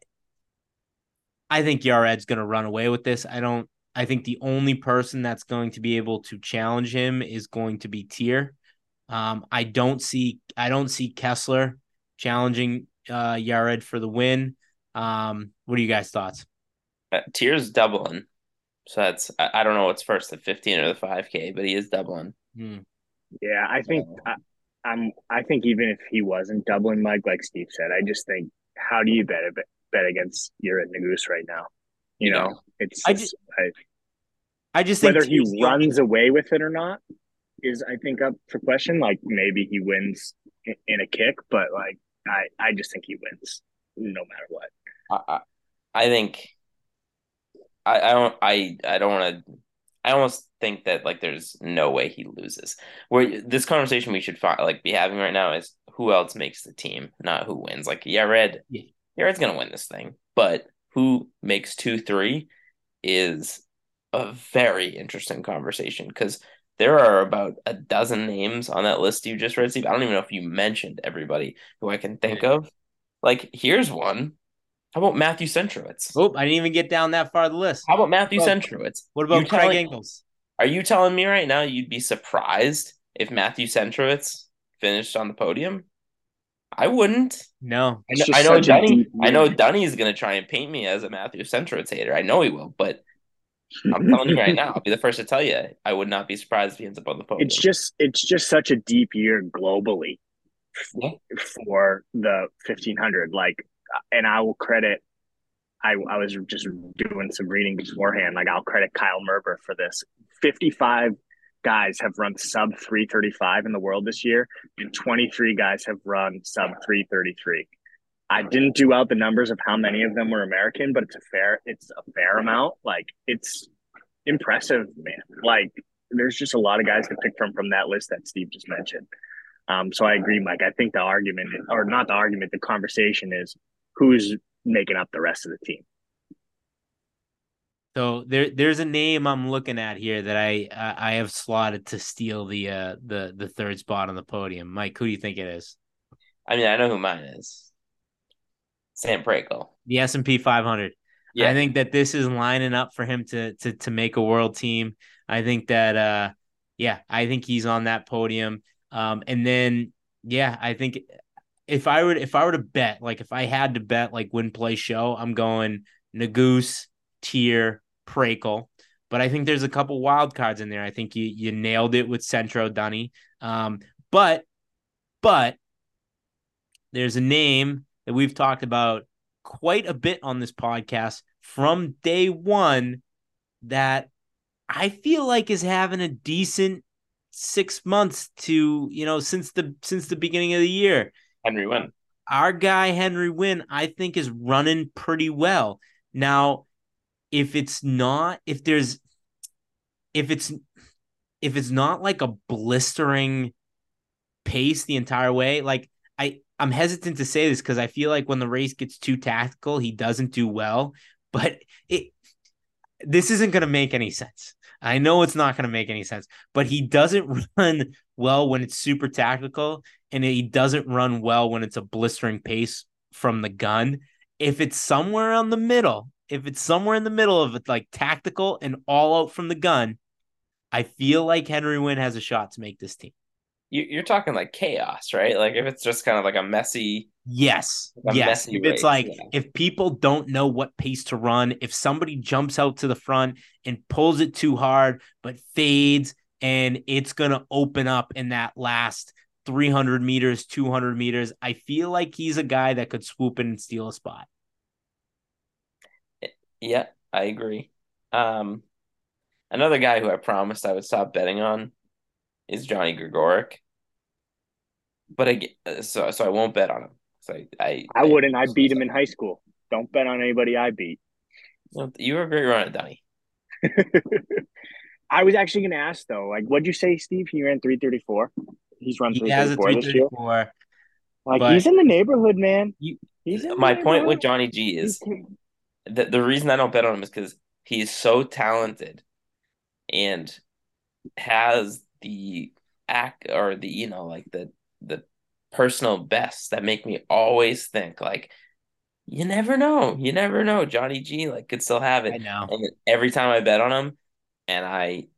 I think Yared's going to run away with this. I don't, I think the only person that's going to be able to challenge him is going to be Teare. Um, I don't see, I don't see Kessler challenging uh, Yared for the win. Um, what are you guys' thoughts? Uh, Teare's doubling. So that's I, I don't know what's first, the 15 or the 5K, but he is doubling. Hmm. Yeah, I think I, I'm. I think even if he wasn't doubling Mike, like Steve said, I just think how do you bet a bet, bet against your Nuguse right now? You Yeah. know, it's, I it's- I- I just think whether he Teare's runs away with it or not is, I think, up for question. Like maybe he wins in, in a kick, but like I, I just think he wins no matter what. I I, I think I, I don't I I don't want to I almost think that like there's no way he loses. Where this conversation we should fi- like be having right now is who else makes the team, not who wins. Like Yared, Yeah. Yared's gonna win this thing, but who makes two three is a very interesting conversation because there are about a dozen names on that list you just read, Steve. I don't even know if you mentioned everybody who I can think of. Like, here's one. How about Matthew Centrowitz? Oh, I didn't even get down that far of the list. How about Matthew Well, Centrowitz? What about You Craig telling- Engels? Are you telling me right now you'd be surprised if Matthew Centrowitz finished on the podium? I wouldn't. No. I know, just I know such Dunny. deep I know. Dunny's gonna try and paint me as a Matthew Centrowitz hater. I know he will, but I'm telling you right now, I'll be the first to tell you. I would not be surprised if he ends up on the podium. It's just it's just such a deep year globally Yeah. for the 1500 like and I will credit I I was just doing some reading beforehand like I'll credit Kyle Merber for this 55 guys have run sub 335 in the world this year and 23 guys have run sub 333 I didn't do out the numbers of how many of them were American but it's a fair it's a fair amount like it's impressive man like there's just a lot of guys to pick from from that list that Steve just mentioned. Um, so I agree, Mike. I think the argument, or not the argument, the conversation is who's making up the rest of the team. So there, there's a name I'm looking at here that I, I I have slotted to steal the uh the the third spot on the podium. Mike, who do you think it is? I mean, I know who mine is. Sam Prakel. The S and P 500. Yeah, I think that this is lining up for him to to to make a world team. I think that uh yeah, I think he's on that podium. Um and then yeah, I think if I were if I were to bet, like if I had to bet like win play show, I'm going Nuguse, Teare, Prakel. But I think there's a couple wild cards in there. I think you you nailed it with Centro Dunny. Um but but there's a name that we've talked about quite a bit on this podcast from day one that I feel like is having a decent six months to you know since the since the beginning of the year. Henry Wynne. Our guy Henry Wynne, I think, is running pretty well now. If it's not, if there's, if it's, if it's not like a blistering pace the entire way, like I, I'm hesitant to say this because I feel like when the race gets too tactical, he doesn't do well. But it, this isn't going to make any sense. I know it's not going to make any sense, but he doesn't run well when it's super tactical, and he doesn't run well when it's a blistering pace from the gun. If it's somewhere on the middle, if it's somewhere in the middle of it, like tactical and all out from the gun, I feel like Henry Wynne has a shot to make this team. You, you're talking like chaos, right? Like if it's just kind of like a messy. Yes. A yes. messy If it's race, like yeah. if people don't know what pace to run, if somebody jumps out to the front and pulls it too hard but fades and it's going to open up in that last 300 meters, 200 meters, I feel like he's a guy that could swoop in and steal a spot. Yeah, I agree. Um, another guy who I promised I would stop betting on is Johnny Gregorek. But I get- so so I won't bet on him. So I I, I wouldn't. I beat him in high school. Don't bet on anybody I beat. You were a great runner, Donnie. I was actually going to ask though, like, what'd you say, Steve? He ran three thirty four. He's run He three has a thirty four this year. 334. Like he's in the neighborhood, man. You- he's in the My point with. Johnny G is He- the the reason I don't bet on him is because he's so talented and has the act or the you know like the the personal bests that make me always think like you never know. You never know. Johnny G like could still have I it know. and every time I bet on him and I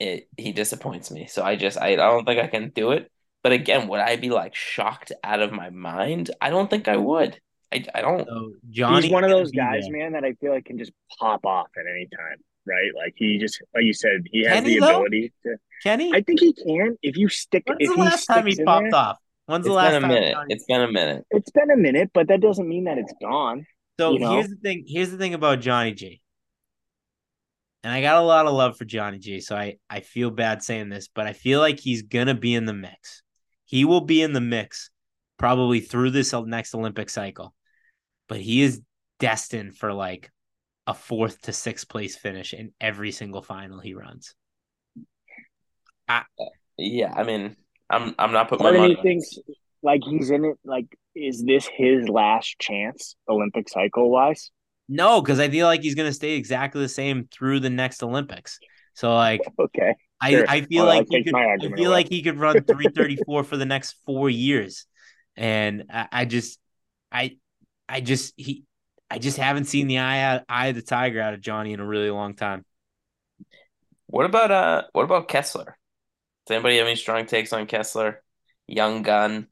it he disappoints me. So I just I, I don't think I can do it. But again would I be like shocked out of my mind? I don't think I would I, I don't So Johnny he's one of those guys, there. man, that I feel like can just pop off at any time, right? Like he just, like you said, he has Can the he, though? ability to. Can he? I think he can if you stick. When's if the last time he popped there. off? When's the it's last been a time minute Johnny- it's been a minute It's been a minute, but that doesn't mean that it's gone. So you know? here's the thing. Here's the thing about Johnny G. And I got a lot of love for Johnny G, so I I feel bad saying this, but I feel like he's gonna be in the mix. He will be in the mix probably through this next Olympic cycle, but he is destined for like a fourth to sixth place finish in every single final he runs. Yeah, I mean, I'm I'm not putting my Part of money. me on thinks this. like he's in it. Like, is this his last chance, Olympic cycle wise? No, because I feel like he's gonna stay exactly the same through the next Olympics. So like Okay, I, Sure. I feel Well, like that he could. I feel away. like he could run three thirty four for the next four years, and I, I just, I, I just he, I just haven't seen the eye eye of the tiger out of Johnny in a really long time. What about uh what about Kessler? Does anybody have any strong takes on Kessler? Young gun,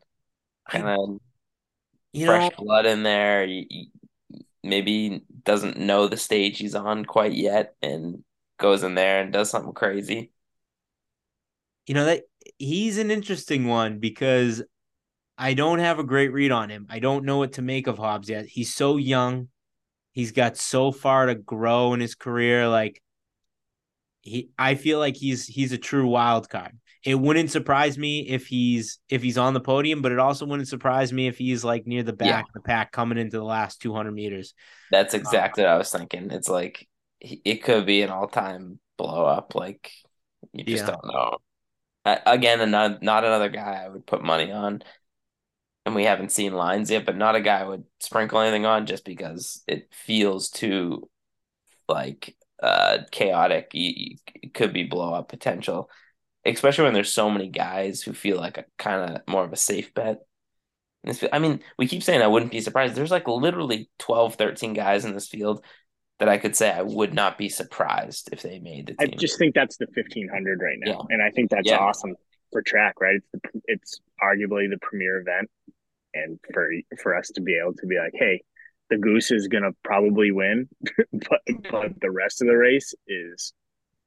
kind of You fresh know, blood in there. Maybe doesn't know the stage he's on quite yet and goes in there and does something crazy. you know that he's an interesting one because I don't have a great read on him. I don't know what to make of Hobbs yet. He's so young. He's got so far to grow in his career. Like he I feel like he's he's a true wild card. It wouldn't surprise me if he's if he's on the podium, but it also wouldn't surprise me if he's like near the back Yeah. of the pack coming into the last 200 meters. That's um, exactly what I was thinking. It's like it could be an all-time blow up. Like you just Yeah. don't know. Again, not not another guy I would put money on, and we haven't seen lines yet. But not a guy I would sprinkle anything on just because it feels too like uh chaotic. It could be blow up potential, especially when there's so many guys who feel like a kind of more of a safe bet. This, I mean, we keep saying I wouldn't be surprised. There's like literally 12, 13 guys in this field that I could say I would not be surprised if they made the team. I just think that's the 1500 right now, Yeah. and I think that's Yeah. awesome for track. Right? It's the, it's arguably the premier event, and for for us to be able to be like, hey, the goose is gonna probably win, but mm-hmm. but the rest of the race is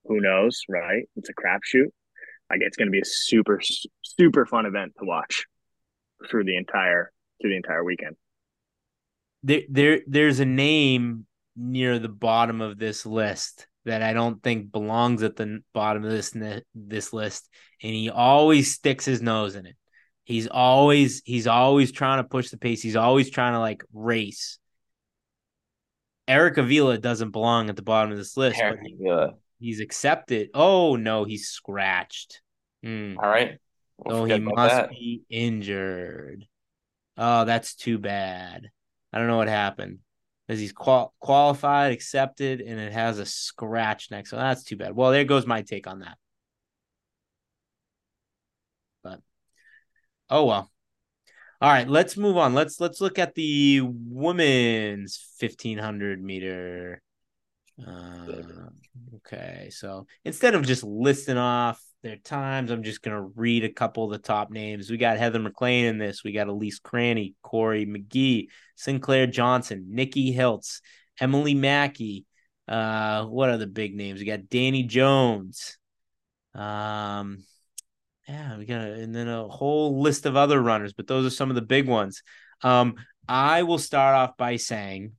who knows, right? It's a crapshoot. Like it's gonna be a super super fun event to watch through the entire through the entire weekend. there there there's a name near the bottom of this list that I don't think belongs at the bottom of this this list, and he always sticks his nose in it. He's always he's always trying to push the pace. He's always trying to like race. Eric Avila doesn't belong at the bottom of this list, but Avila. he's accepted. Oh no, he's scratched. Hmm. All right. We'll So he must that. be injured. Oh, that's too bad. I don't know what happened because he's qual- qualified, accepted, and it has a scratch next. So that's too bad. Well, there goes my take on that. Oh well. All right, let's move on. Let's let's look at the women's fifteen hundred meter. Uh, okay, so instead of just listing off their times, I'm just gonna read a couple of the top names. We got Heather McLean in this. We got Elise Cranny, Cory McGee, Sinclair Johnson, Nikki Hiltz, Emily Mackay. Uh, what are the big names? We got Dani Jones. Um, yeah, we got and then a whole list of other runners, but those are some of the big ones. Um, I will start off by saying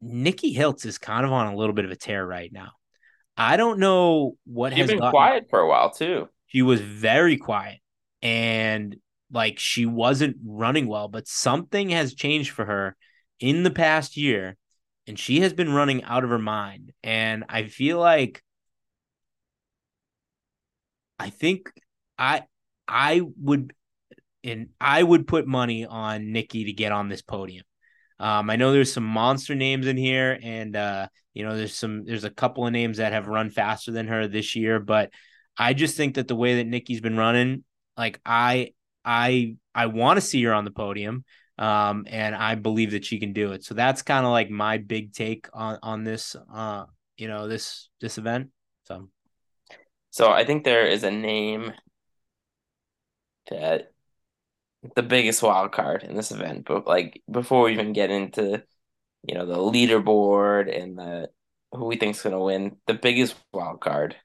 Nikki Hiltz is kind of on a little bit of a tear right now. I don't know what She's has been gotten quiet for a while too. she was very quiet and like she wasn't running well, but something has changed for her in the past year and she has been running out of her mind. And I feel like I think I I would and I would put money on Nikki to get on this podium. Um, I know there's some monster names in here, and uh, you know, there's some there's a couple of names that have run faster than her this year, but I just think that the way that Nikki's been running, like I I I want to see her on the podium. Um, and I believe that she can do it. So that's kind of like my big take on on this uh, you know, this this event. So So I think there is a name that the biggest wild card in this event, but like before we even get into, you know, the leaderboard and the who we think's gonna win, the biggest wild card.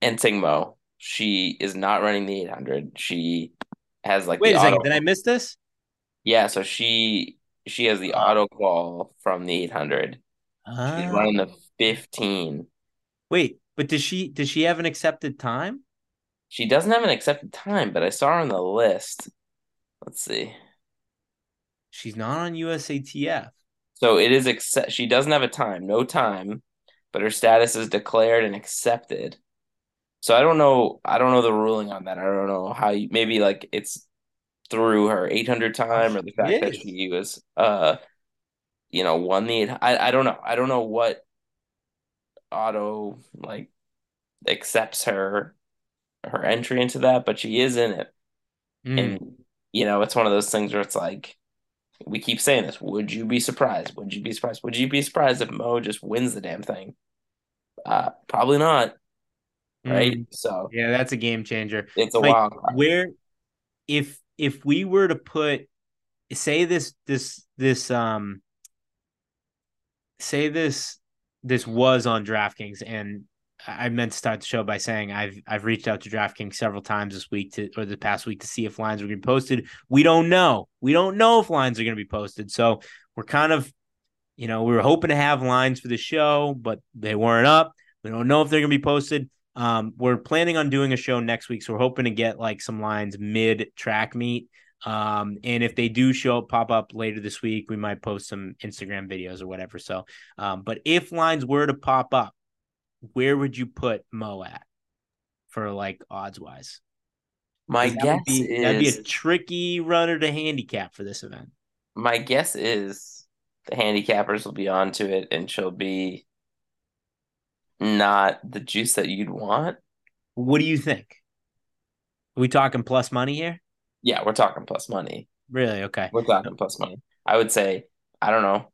And Mu, she is not running the 800. She has like wait a second, auto- did I miss this? Yeah, so she she has the auto call from the 800. Uh, She's Ah. running the 15. Wait, but does she does she have an accepted time? She doesn't have an accepted time, but I saw her on the list. Let's see. She's not on USATF. So it is accept. She doesn't have a time, no time, but her status is declared and accepted. So I don't know. I don't know the ruling on that. I don't know how you. Maybe like it's through her 800 time or the fact that she was, uh, you know, won the. I I don't know. I don't know what auto like accepts her her entry into that, but she is in it. Mm. And you know, it's one of those things where it's like we keep saying this. Would you be surprised? Would you be surprised? Would you be surprised if Mu just wins the damn thing? Uh, probably not. Right. Mm, So yeah, that's a game changer. it's a Like, wild card. where if if we were to put say this this this um say this this was on DraftKings and I meant to start the show by saying I've I've reached out to DraftKings several times this week to or the past week to see if lines were going to be posted. We don't know. We don't know if lines are going to be posted. So we're kind of, you know, we were hoping to have lines for the show, but they weren't up. We don't know if they're going to be posted. Um, we're planning on doing a show next week, so we're hoping to get like some lines mid track meet. Um, and if they do show up, pop up later this week, we might post some Instagram videos or whatever. So, um, but if lines were to pop up, where would you put Mu at for like odds wise? My that guess be is that'd be a tricky runner to handicap for this event. my guess is the handicappers will be onto it and she'll be not the juice that you'd want. What do you think? Are we talking plus money here? Yeah, we're talking plus money. Really? Okay. We're talking plus money. I would say, I don't know,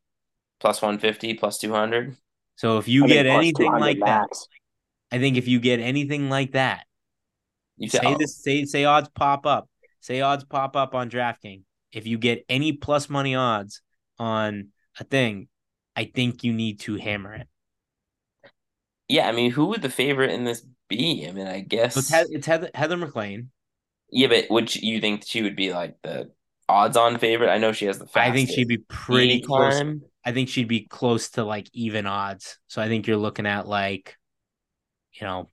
plus 150, plus 200. So if you I get anything 200 like that. I think if you get anything like that, You say this, say say odds pop up, say odds pop up on DraftKings. If you get any plus money odds on a thing, I think you need to hammer it. Yeah, I mean, who would the favorite in this be? I mean, I guess. So it's, Heather, it's Heather, Heather McLean. Yeah, but would you, you think she would be like the odds-on favorite? I know she has the fastest. I think she'd be pretty close. climb. I think she'd be close to like even odds. So I think you're looking at like, you know,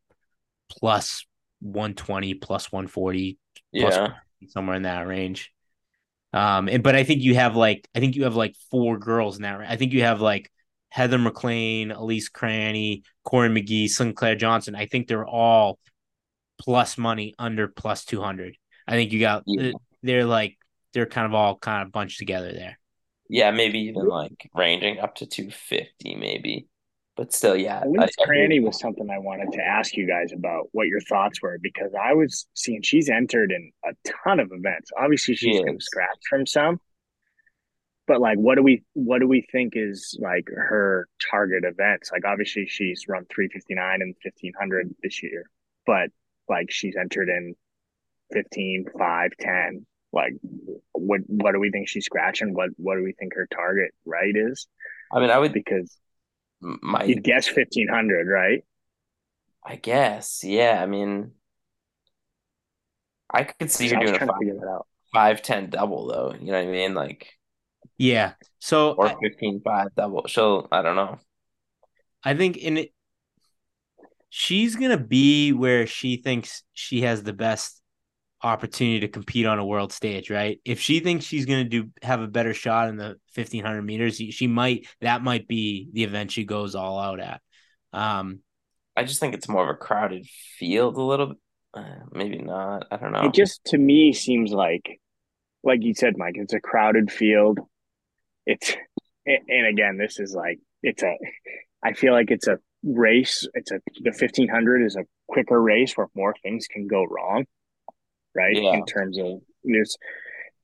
plus 120, plus 140, plus Yeah, somewhere in that range. Um, and but I think you have like I think you have like four girls in that. range. I think you have like Heather McLean, Elise Cranny, Cory McGee, Sinclair Johnson. I think they're all plus money under plus two hundred. I think you got Yeah. they're like they're kind of all kind of bunched together there. yeah, maybe even like ranging up to 250, maybe. But still, yeah. I- Elise I. Cranny was something I wanted to ask you guys about what your thoughts were because I was seeing she's entered in a ton of events. Obviously, She she's been is. scratched from some, but like, what do we what do we think is like her target events? Like, obviously, she's run three fifty nine and fifteen hundred this year, but like she's entered in 15, 5, 10. Like, what what do we think she's scratching? What what do we think her target right is? I mean, I would. Because My, you'd guess fifteen hundred, right? I guess, yeah. I mean, I could see her I doing a trying to five, figure that out. five ten double though. You know what I mean? Like Yeah. So or I, 15 5 double. She'll. I don't know. I think in it, she's gonna be where she thinks she has the best opportunity to compete on a world stage, right? If she thinks she's gonna do have a better shot in the fifteen hundred meters, she might that might be the event she goes all out at. Um, I just think it's more of a crowded field a little bit. Uh, maybe not. I don't know. It just to me seems like, like you said, Mike, it's a crowded field. It's and and again, this is like it's a. I feel like it's a race. It's a the fifteen hundred is a quicker race where more things can go wrong, right? Yeah. In terms of there's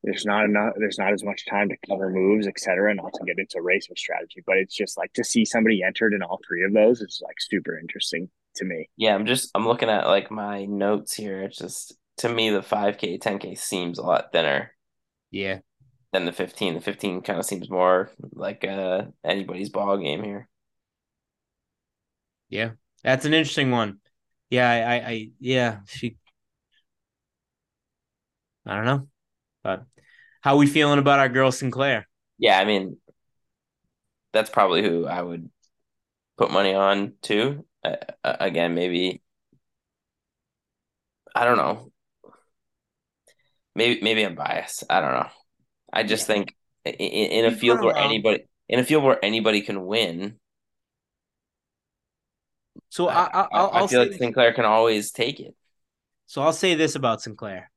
there's not enough there's not as much time to cover moves, etc. cetera, not to get into racing strategy. But it's just like to see somebody entered in all three of those is like super interesting to me. Yeah, I'm just I'm looking at like my notes here. It's just to me the 5K, 10K seems a lot thinner yeah, than the 15. The 15 kind of seems more like uh anybody's ball game here. Yeah, that's an interesting one. Yeah, I, I, I yeah, she. I don't know, but how we feeling about our girl Sinclair? Yeah, I mean that's probably who I would put money on too. Uh, uh, again, maybe I don't know. Maybe maybe I'm biased. I don't know. I just think in, in a field where anybody in a field where anybody can win, So I, I, I, I'll, I I'll feel say like Sinclair can always take it. So I'll say this about Sinclair.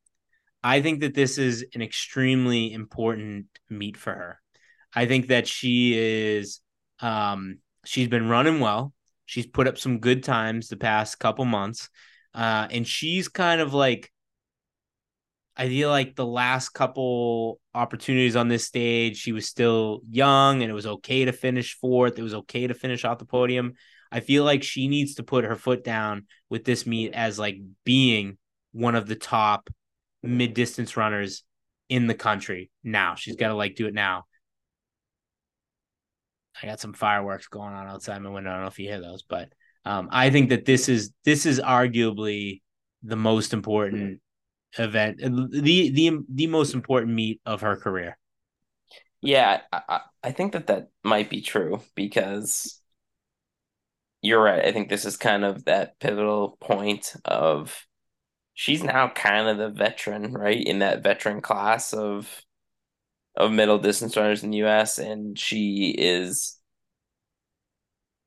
I think that this is an extremely important meet for her. I think that she is um she's been running well. She's put up some good times the past couple months. Uh and she's kind of like I feel like the last couple opportunities on this stage, she was still young and it was okay to finish fourth. It was okay to finish off the podium. I feel like she needs to put her foot down with this meet as like being one of the top mid distance runners in the country now. She's got to like do it now. I got some fireworks going on outside my window. I don't know if you hear those, but um, I think that this is this is arguably the most important event, the the the most important meet of her career. Yeah, I, I think that that might be true because you're right. I think this is kind of that pivotal point of she's now kind of the veteran, right? In that veteran class of of middle distance runners in the US and she is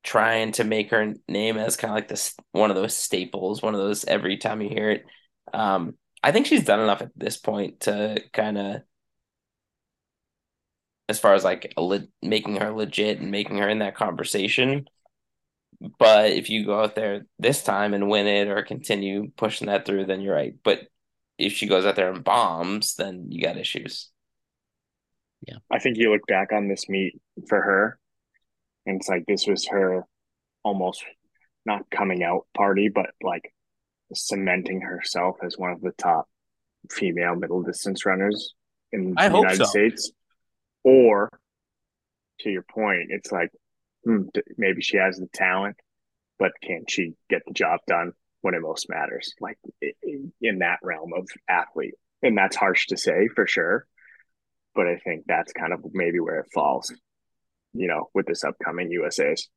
trying to make her name as kind of like this one of those staples, one of those every time you hear it. Um, I think she's done enough at this point to kind of as far as like le- making her legit and making her in that conversation. But if you go out there this time and win it or continue pushing that through, then you're right. But if she goes out there and bombs, then you got issues. Yeah. I think you look back on this meet for her, and it's like this was her almost not coming out party, but like cementing herself as one of the top female middle distance runners in I the United so. States. Or to your point, it's like d- Hmm, maybe she has the talent, but can she get the job done when it most matters? Like in that realm of athlete, and that's harsh to say for sure, but I think that's kind of maybe where it falls. You know, with this upcoming USA's.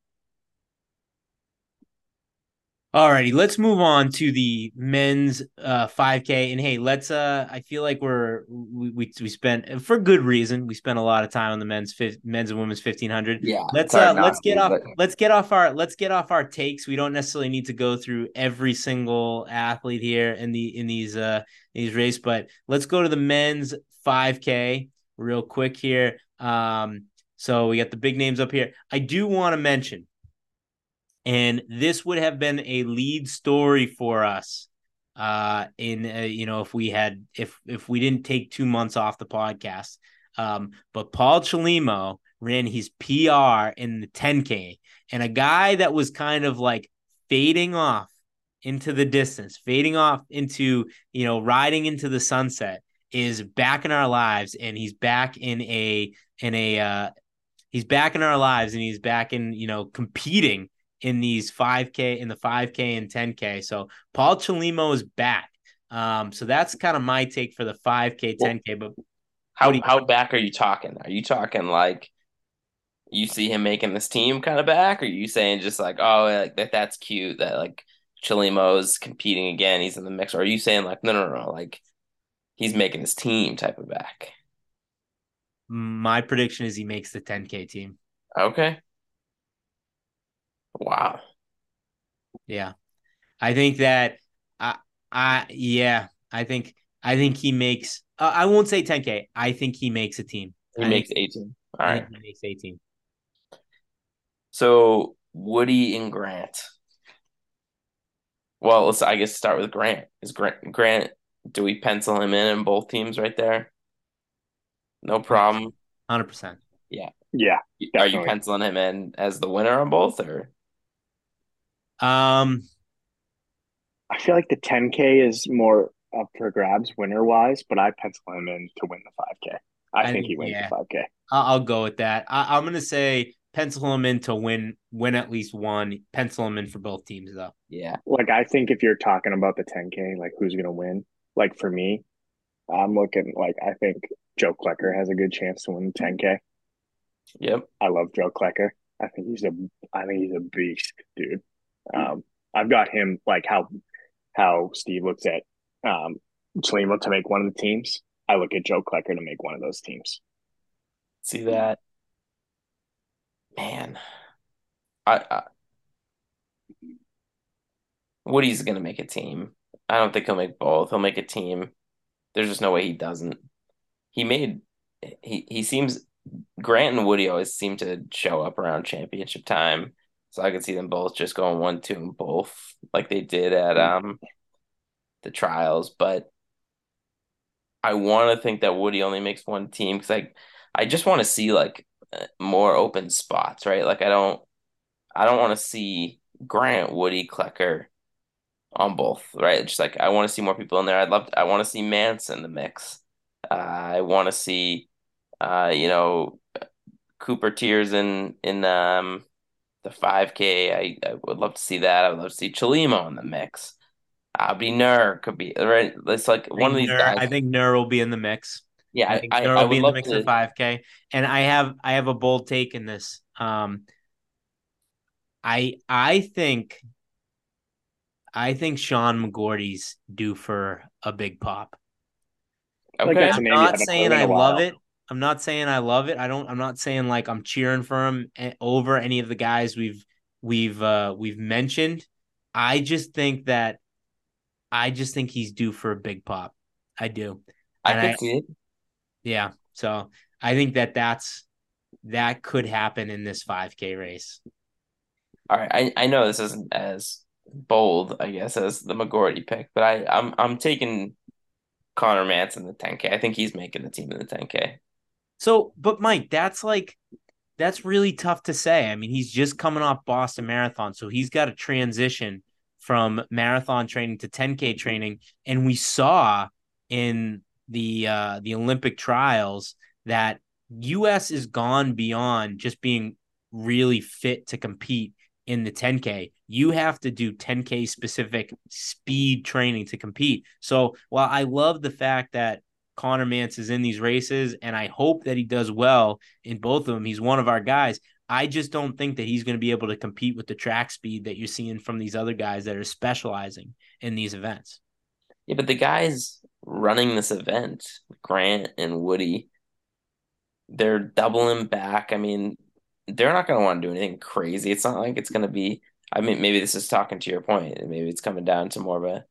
Alrighty, let's move on to the men's uh 5K. And hey, let's uh I feel like we're we we, we spent for good reason. We spent a lot of time on the men's men's and women's 1500. Yeah. Let's uh let's get off but- let's get off our let's get off our takes. We don't necessarily need to go through every single athlete here in the in these uh these race, but let's go to the men's 5K real quick here. Um so we got the big names up here. I do want to mention and this would have been a lead story for us uh in uh, you know if we had if if we didn't take 2 months off the podcast. Um but Paul Chelimo ran his PR in the 10k and a guy that was kind of like fading off into the distance fading off into you know riding into the sunset is back in our lives and he's back in a in a uh he's back in our lives and he's back in you know competing in these 5K in the 5K and 10K. So Paul Chelimo is back. Um, so that's kind of my take for the 5K, 10K. But How do you- how back are you talking? Are you talking like you see him making this team kind of back, or are you saying just like oh like that that's cute that like Chelimo's competing again, he's in the mix, or are you saying like no no no no, like he's making his team type of back? my prediction is he makes the 10K team. Okay. Wow. Yeah. I think that I I yeah, I think I think he makes uh, I won't say 10K. I think he makes a team. He I makes think, 18. All I right. think he makes 18. So Woody and Grant. Well, let's I guess start with Grant. Is Grant Grant? Do we pencil him in in both teams right there? No problem. 100%. Yeah, Yeah. Are you penciling him in as the winner on both, or Um I feel like the 10K is more up for grabs winner wise, but I pencil him in to win the 5K. I, I think think- he wins yeah. the 5K. I- I'll go with that. I, I'm gonna say pencil him in to win win at least one. Pencil him in for both teams though. yeah, Like, I think if you're talking about the 10K, like who's going to win, like for me, I'm looking like I think Joe Klecker has a good chance to win the 10K. yep, I love Joe Klecker. I think he's a I think he's a beast, dude. Um, I've got him like how how Steve looks at um Chelimo to make one of the teams. I look at Joe Klecker to make one of those teams. see that, man. I, I Woody's gonna make a team. I don't think he'll make both. He'll make a team. There's just no way he doesn't. He made he he seems Grant and Woody always seem to show up around championship time. So I could see them both just going one, two, and both like they did at um the trials. But I want to think that Woody only makes one team because I I just want to see like uh, more open spots, right? Like I don't I don't want to see Grant, Woody, Klecker on both, right? Just like I want to see more people in there. I'd love to, I want to see Mance in the mix. Uh, I want to see uh, you know, Cooper Tears in in um the 5K. I, I would love to see that. I would love to see Chelimo in the mix. Abdi Nur could be right. It's like one of these Nur, guys. I think Nur will be in the mix. yeah, I I, think I, Nur I will be in the love mix to. of 5K. And I have I have a bold take in this. Um, I I think I think Sean McGorty's due for a big pop. Like, Okay, that's a I'm name you not haven't saying I in I a love while. it. I'm not saying I love it. I don't. I'm not saying like I'm cheering for him eh, over any of the guys we've we've uh we've mentioned. I just think that I just think he's due for a big pop. I do. I and I- see it. Yeah. So I think that that's that could happen in this 5K race. All right, I, I know this isn't as bold, I guess, as the McGorty pick, but I I'm I'm taking Connor Mance in the 10K. I think he's making the team in the 10K. So, but Mike, that's like that's really tough to say. I mean, he's just coming off Boston Marathon, so he's got to transition from marathon training to 10K training, and we saw in the uh the Olympic trials that US is gone beyond just being really fit to compete in the 10K. You have to do 10K specific speed training to compete. So, while I love the fact that Connor Mance is in these races, and I hope that he does well in both of them. He's one of our guys. I just don't think that he's going to be able to compete with the track speed that you're seeing from these other guys that are specializing in these events. Yeah, but the guys running this event, Grant and Woody, they're doubling back. I mean, they're not going to want to do anything crazy. It's not like it's going to be. I mean, maybe this is talking to your point, point. maybe it's coming down to more of a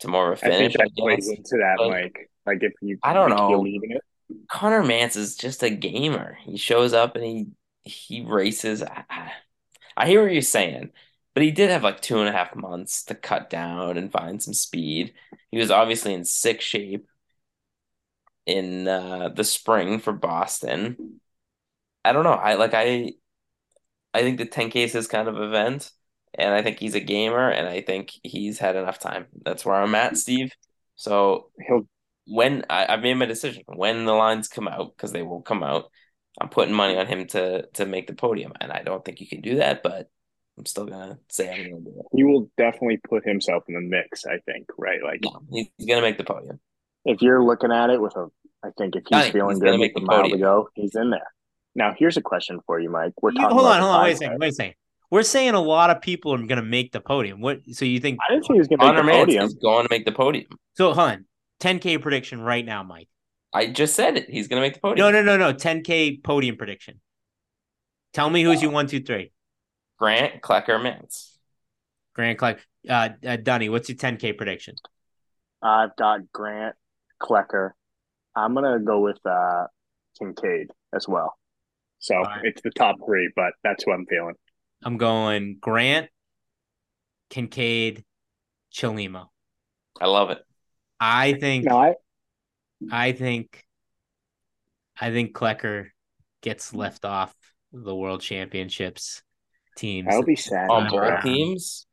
to more of a I think finish. that I plays guess. into that, But- Mike. Like if you, I don't know. in it. Connor Mance is just a gamer. He shows up and he he races. I, I- I hear what you're saying, but he did have like two and a half months to cut down and find some speed. He was obviously in sick shape in uh, the spring for Boston. I don't know. I like I I think the 10K is his kind of event, and I think he's a gamer, and I think he's had enough time. That's where I'm at, Steve. So He'll when I, I've made my decision, when the lines come out, because they will come out, I'm putting money on him to to make the podium, and I don't think you can do that, but I'm still gonna say I'm gonna do it. he will definitely put himself in the mix. I think, right? Like Yeah, he's gonna make the podium. if you're looking at it with a, I think if he's I think feeling he's good gonna with make the the mile to go, he's in there. Now, here's a question for you, Mike. We're You- talking hold about on, hold on, wait a 5K. second, wait a second. We're saying a lot of people are going to make the podium. What? So you think? I didn't say he was going to make the Mance podium. is going to make the podium. So, hold on. 10K prediction right now, Mike. I just said it. He's gonna make the podium. no, no, no. no. 10K podium prediction. Tell me who's you one, two, three. Grant, Klecker, Mance. Grant Klecker. Uh, uh, Dunny, what's your 10K prediction? I've got Grant, Klecker. I'm going to go with uh, Kincaid as well. So right. it's the top three, but that's who I'm feeling. I'm going Grant, Kincaid, Chelimo. I love it. I think No, I, I think I think Klecker gets left off the world championships teams. I'll be sad. On both teams.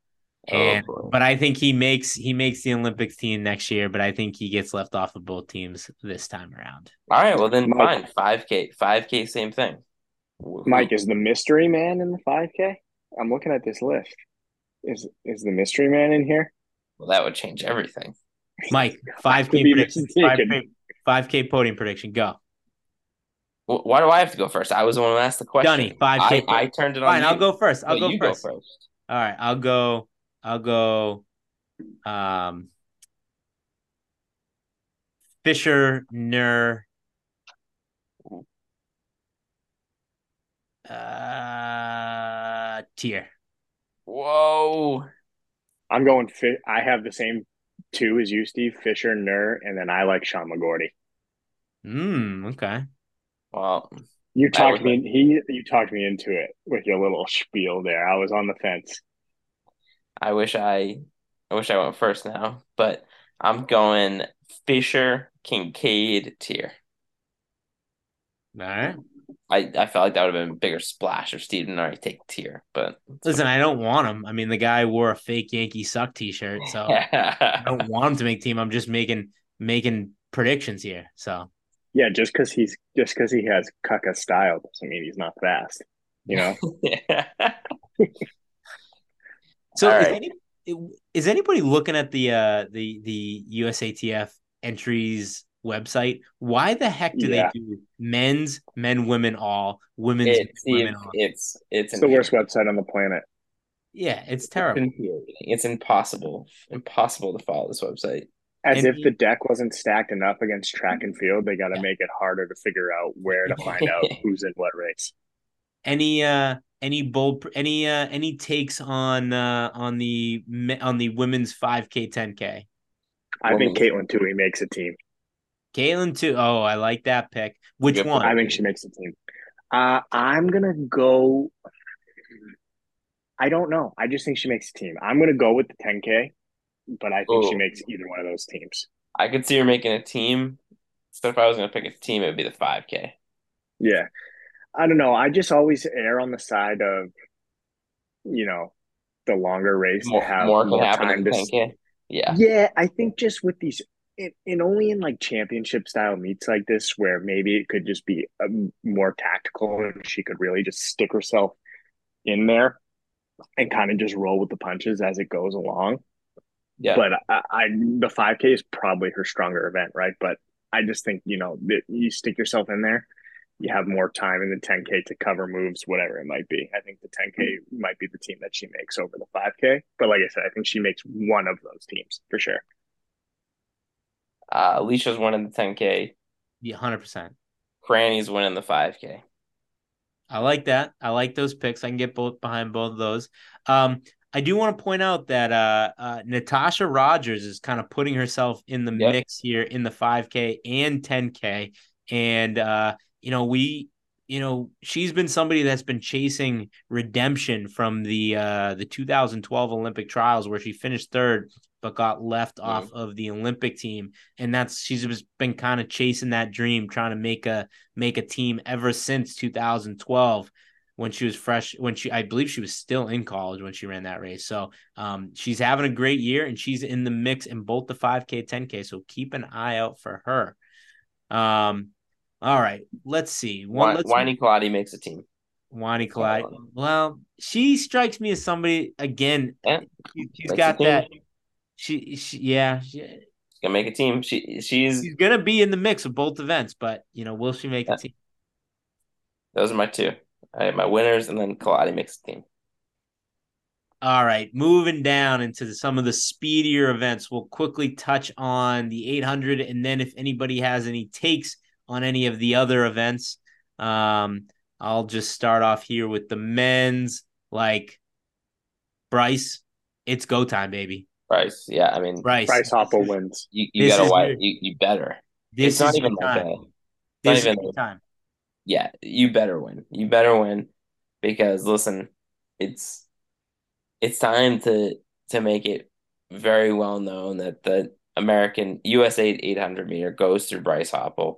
And oh, but I think he makes he makes the Olympics team next year, but I think he gets left off of both teams this time around. All right, well then Mike- fine. Five K. Five K, same thing. Mike, is the mystery man in the 5K? I'm looking at this list. Is is the mystery man in here? Well, that would change everything. Mike, 5K prediction, 5K, five K podium prediction. Go. Wh- Why do I have to go first? I was the one who asked the question. Dunny, 5K. I, I turned it on. Fine, you. I'll go first. I'll No, go you first. go first. All right, I'll go. I'll go. Um, Fisher, Nur, uh, Teare. Whoa. I'm going. Fi- I have the same two is you, Steve Fisher, Nur, and then I like Sean McGorty. Hmm. Okay. Well, You talked would me. He you talked me into it with your little spiel there. I was on the fence. I wish I, I wish I went first now, but I'm going Fisher, Kincaid, Teare. All right. I, I felt like that would have been a bigger splash if Steve didn't already take Teare, but Listen, I don't want him. I mean, the guy wore a fake Yankee suck T-shirt, so I don't want him to make team. I'm just making making predictions here. So Yeah, just because he's just because he has Kaka style doesn't mean he's not fast. You know, So All is, right. any, is anybody looking at the uh the the USATF entries website? Why the heck do Yeah. they do men's, men, women all, women's, it's women all? it's it's it's the worst website on the planet. Yeah, it's It's terrible. infuriating. It's impossible, impossible to follow this website. As And if he- the deck wasn't stacked enough against track and field, they got to Yeah. make it harder to figure out where to find out who's in what race. Any uh any bold any uh any takes on uh on the me- on the women's 5k 10k? I think Katelyn Tuohy makes a team. Katelyn Tuohy. Oh, I like that pick. Which Good one? I think she makes a team. Uh, I'm gonna go. I don't know. I just think she makes a team. I'm gonna go with the 10K, but I think she Oh. makes either one of those teams. I could see her making a team. So if I was gonna pick a team, it would be the 5K. Yeah. I don't know. I just always err on the side of, you know, the longer race More, to have more more happen time in to. 10K. Yeah. Yeah, I think just with these, and, and only in like championship style meets like this, where maybe it could just be um, more tactical and she could really just stick herself in there and kind of just roll with the punches as it goes along. Yeah. But I, I the 5K is probably her stronger event, right? But I just think, you know, that you stick yourself in there, you have more time in the 10K to cover moves, whatever it might be. I think the 10K might be the team that she makes over the 5K. But like I said, I think she makes one of those teams for sure. Uh, Alicia's winning the 10K. Yeah, 100%. Cranny's winning the 5K. I like that. I like those picks. I can get both behind both of those. Um, I do want to point out that uh, uh, Natosha Rogers is kind of putting herself in the Yep. mix here in the 5K and 10K, and uh, you know we, you know, she's been somebody that's been chasing redemption from the uh, the 2012 Olympic trials where she finished third but got left off of the Olympic team, and that's she's just been kind of chasing that dream, trying to make a make a team ever since 2012 when she was fresh when she I believe she was still in college when she ran that race. So um she's having a great year and she's in the mix in both the 5k 10k so keep an eye out for her. Um all right, let's see. One let's Kelati makes a team. Wani Clyde. Um, Well, she strikes me as somebody again. Yeah, she's got that. team. She, she yeah, she, She's gonna make a team. She she's she's gonna be in the mix of both events, but you know, will she make Yeah. a team? those are my two. I have my winners, and then Kelati makes a team. All right, moving down into some of the speedier events, we'll quickly touch on the 800, and then if anybody has any takes on any of the other events, um, I'll just start off here with the men's. Like Bryce, it's go time, baby. Bryce, yeah, I mean, Bryce, Bryce Hoppel wins. you, you This gotta is you, you better. This it's not is even like time. a, This not is even- time. yeah, you better win. You better win because listen, it's it's time to to make it very well known that the American USA 800 meter goes through Bryce Hoppel.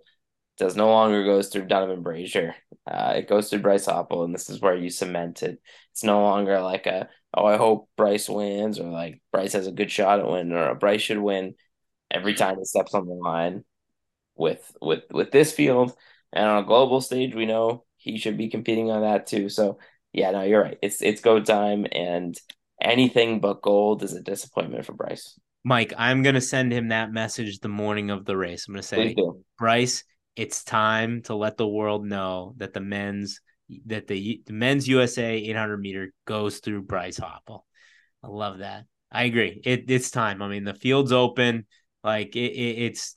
Does no longer goes through Donavan Brazier. Uh, it goes through Bryce Hoppel, and this is where you cement it. It's no longer like a oh I hope Bryce wins or like Bryce has a good shot at winning or Bryce should win every time he steps on the line with with with this field and on a global stage, we know he should be competing on that too. So yeah, no, you're right. It's it's go time, and anything but gold is a disappointment for Bryce. Mike, I'm gonna send him that message the morning of the race. I'm gonna say, Bryce, it's time to let the world know that the men's that the, the men's USA 800 meter goes through Bryce Hoppel. I love that. I agree. It it's time. I mean, the field's open. Like it, it it's.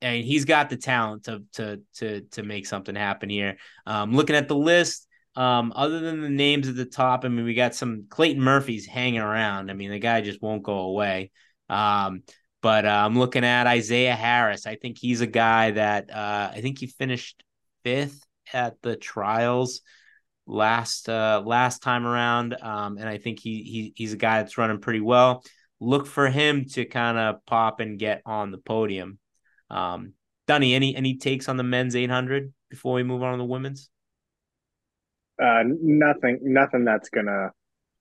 and he's got the talent to to to to make something happen here. Um, looking at the list, um, other than the names at the top, I mean, we got some Clayton Murphy's hanging around. I mean, the guy just won't go away. Um, but uh, I'm looking at Isaiah Harris. I think he's a guy that uh, I think he finished fifth at the trials last uh, last time around, um, and I think he, he he's a guy that's running pretty well. look for him to kind of pop and get on the podium. Um, Dunny, any any takes on the men's 800 before we move on to the women's? Uh, nothing, nothing that's gonna,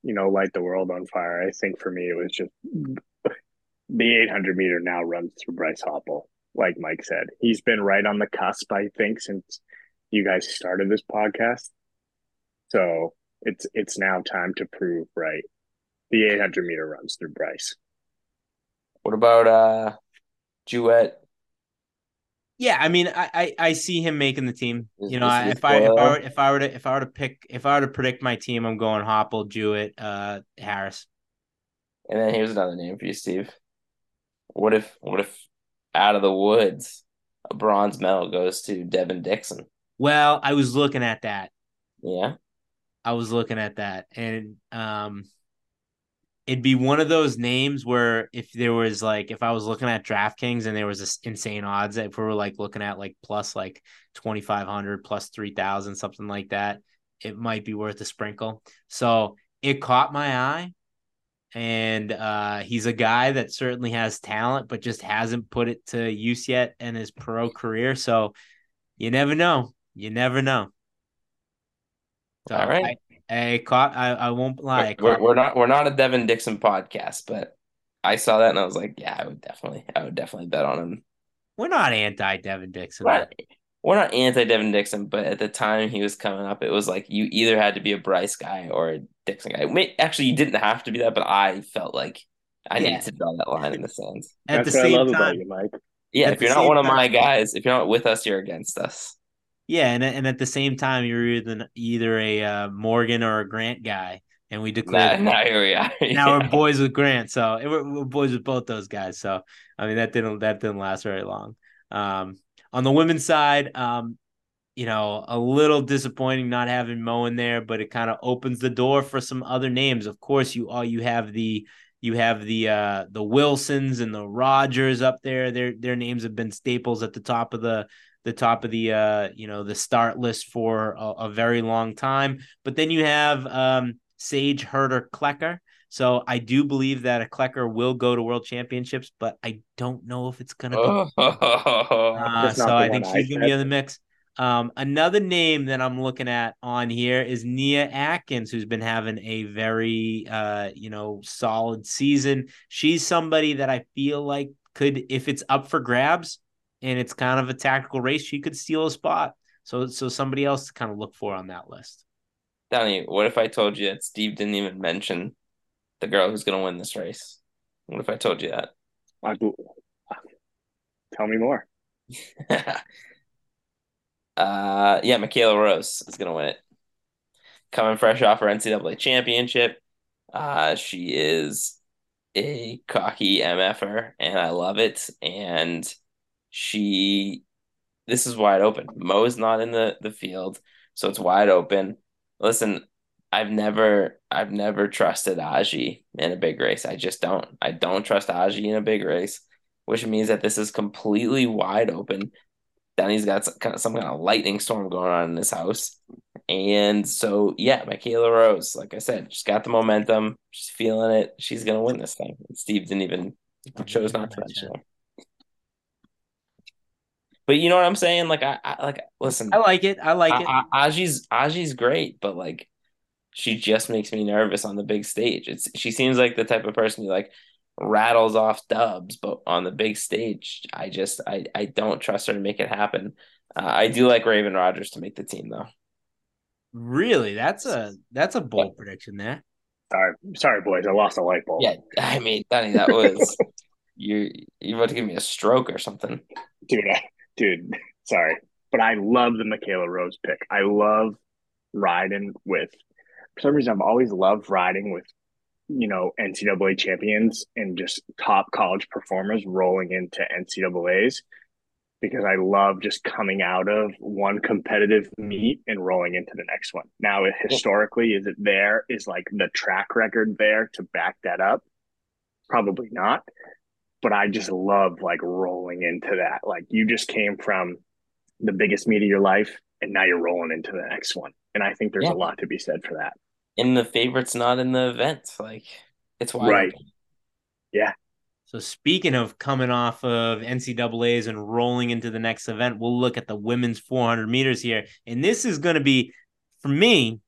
you know, light the world on fire. I think for me, it was just the 800 meter now runs through Bryce Hoppel. Like Mike said, he's been right on the cusp. I think since you guys started this podcast, so it's it's now time to prove right. The 800 meter runs through Bryce. What about uh Jewett? Yeah, I mean, I, I, I see him making the team. Is- You know, I, if I if I were if I were to if I were to pick if I were to predict my team, I'm going Hoppel, Jewett, uh, Harris. And then here's another name for you, Steve. What if what if out of the woods a bronze medal goes to Devin Dixon? Well, I was looking at that. Yeah. I was looking at that, and um, it'd be one of those names where if there was like if I was looking at DraftKings and there was this insane odds, if we were like looking at like plus like twenty five hundred, plus three thousand, something like that, it might be worth a sprinkle. So it caught my eye, and uh, he's a guy that certainly has talent, but just hasn't put it to use yet in his pro career. So you never know. You never know. So All right. I, I caught. I, I won't lie. We're, we're not we're not a Devin Dixon podcast, but I saw that and I was like, yeah, I would definitely I would definitely bet on him. we're not anti Devin Dixon. We're not, we're not anti Devin Dixon, but at the time he was coming up, it was like you either had to be a Bryce guy or a Dixon guy. Actually, you didn't have to be that, but I felt like I Yeah. needed to draw that line in the sand. At That's the what I same love about time, you, Mike. Yeah, At if you're not same one of my guys, if you're not with us, you're against us. Yeah, and and at the same time, you're either either a uh, Morgan or a Grant guy, and we Now, declared now here we are. now we're boys with Grant. So we're, we're boys with both those guys. So I mean that didn't that didn't last very long. Um, on the women's side, um, you know, a little disappointing not having Mu in there, but it kind of opens the door for some other names. Of course, you all you have the you have the uh the Wilsons and the Rogers up there. Their their names have been staples at the top of the the top of the uh you know the start list for a, a very long time. But then you have um Sage Hurta Klecker. So I do believe that a Klecker will go to World Championships, but I don't know if it's gonna be Oh, uh, so I think one I she's gonna be in the mix. Um, another name that I'm looking at on here is Nia Atkins, who's been having a very uh, you know, solid season. She's somebody that I feel like could, if it's up for grabs and it's kind of a tactical race, she could steal a spot. So so somebody else to kind of look for on that list. Donnie, what if I told you that Steve didn't even mention the girl who's going to win this race? What if I told you that? I, tell me more. that? uh, yeah, Michaela Rose is going to win it. Coming fresh off her NCAA championship, uh, she is a cocky MFer, and I love it. And she, this is wide open. Mu's not in the the field, so it's wide open. Listen, I've never I've never trusted Ajeé in a big race. I just don't. I don't trust Ajeé in a big race, which means that this is completely wide open. Danny's got some kind of, some kind of lightning storm going on in his house. And so yeah, Michaela Rose, like I said, she's got the momentum. She's feeling it. She's gonna win this thing. Steve didn't even chose not to mention her. But you know what I'm saying? Like I, I like listen. I like it. I like it. A- A- Ajeé's Ajeé's great, but like she just makes me nervous on the big stage. It's she seems like the type of person who like rattles off dubs, but on the big stage, I just I I don't trust her to make it happen. Uh, I do like Raven Rogers to make the team though. Really, that's a that's a bold prediction there. Sorry, sorry, boys. I lost a light bulb. Yeah, I mean, Danny, that was you you about to give me a stroke or something. dude, I, dude. Sorry, but I love the Michaela Rose pick. I love riding with. For some reason, I've always loved riding with, you know, NCAA champions and just top college performers rolling into NCAA's because I love just coming out of one competitive meet and rolling into the next one. Now, historically, is it there? Is like the track record there to back that up? Probably not. But I just love like rolling into that. Like you just came from the biggest meet of your life and now you're rolling into the next one. And I think there's Yeah. a lot to be said for that. And the favorite's not in the event. Like it's wide Right. open. Yeah. So speaking of coming off of NCAA's and rolling into the next event, we'll look at the women's 400 meters here, and this is going to be, for me,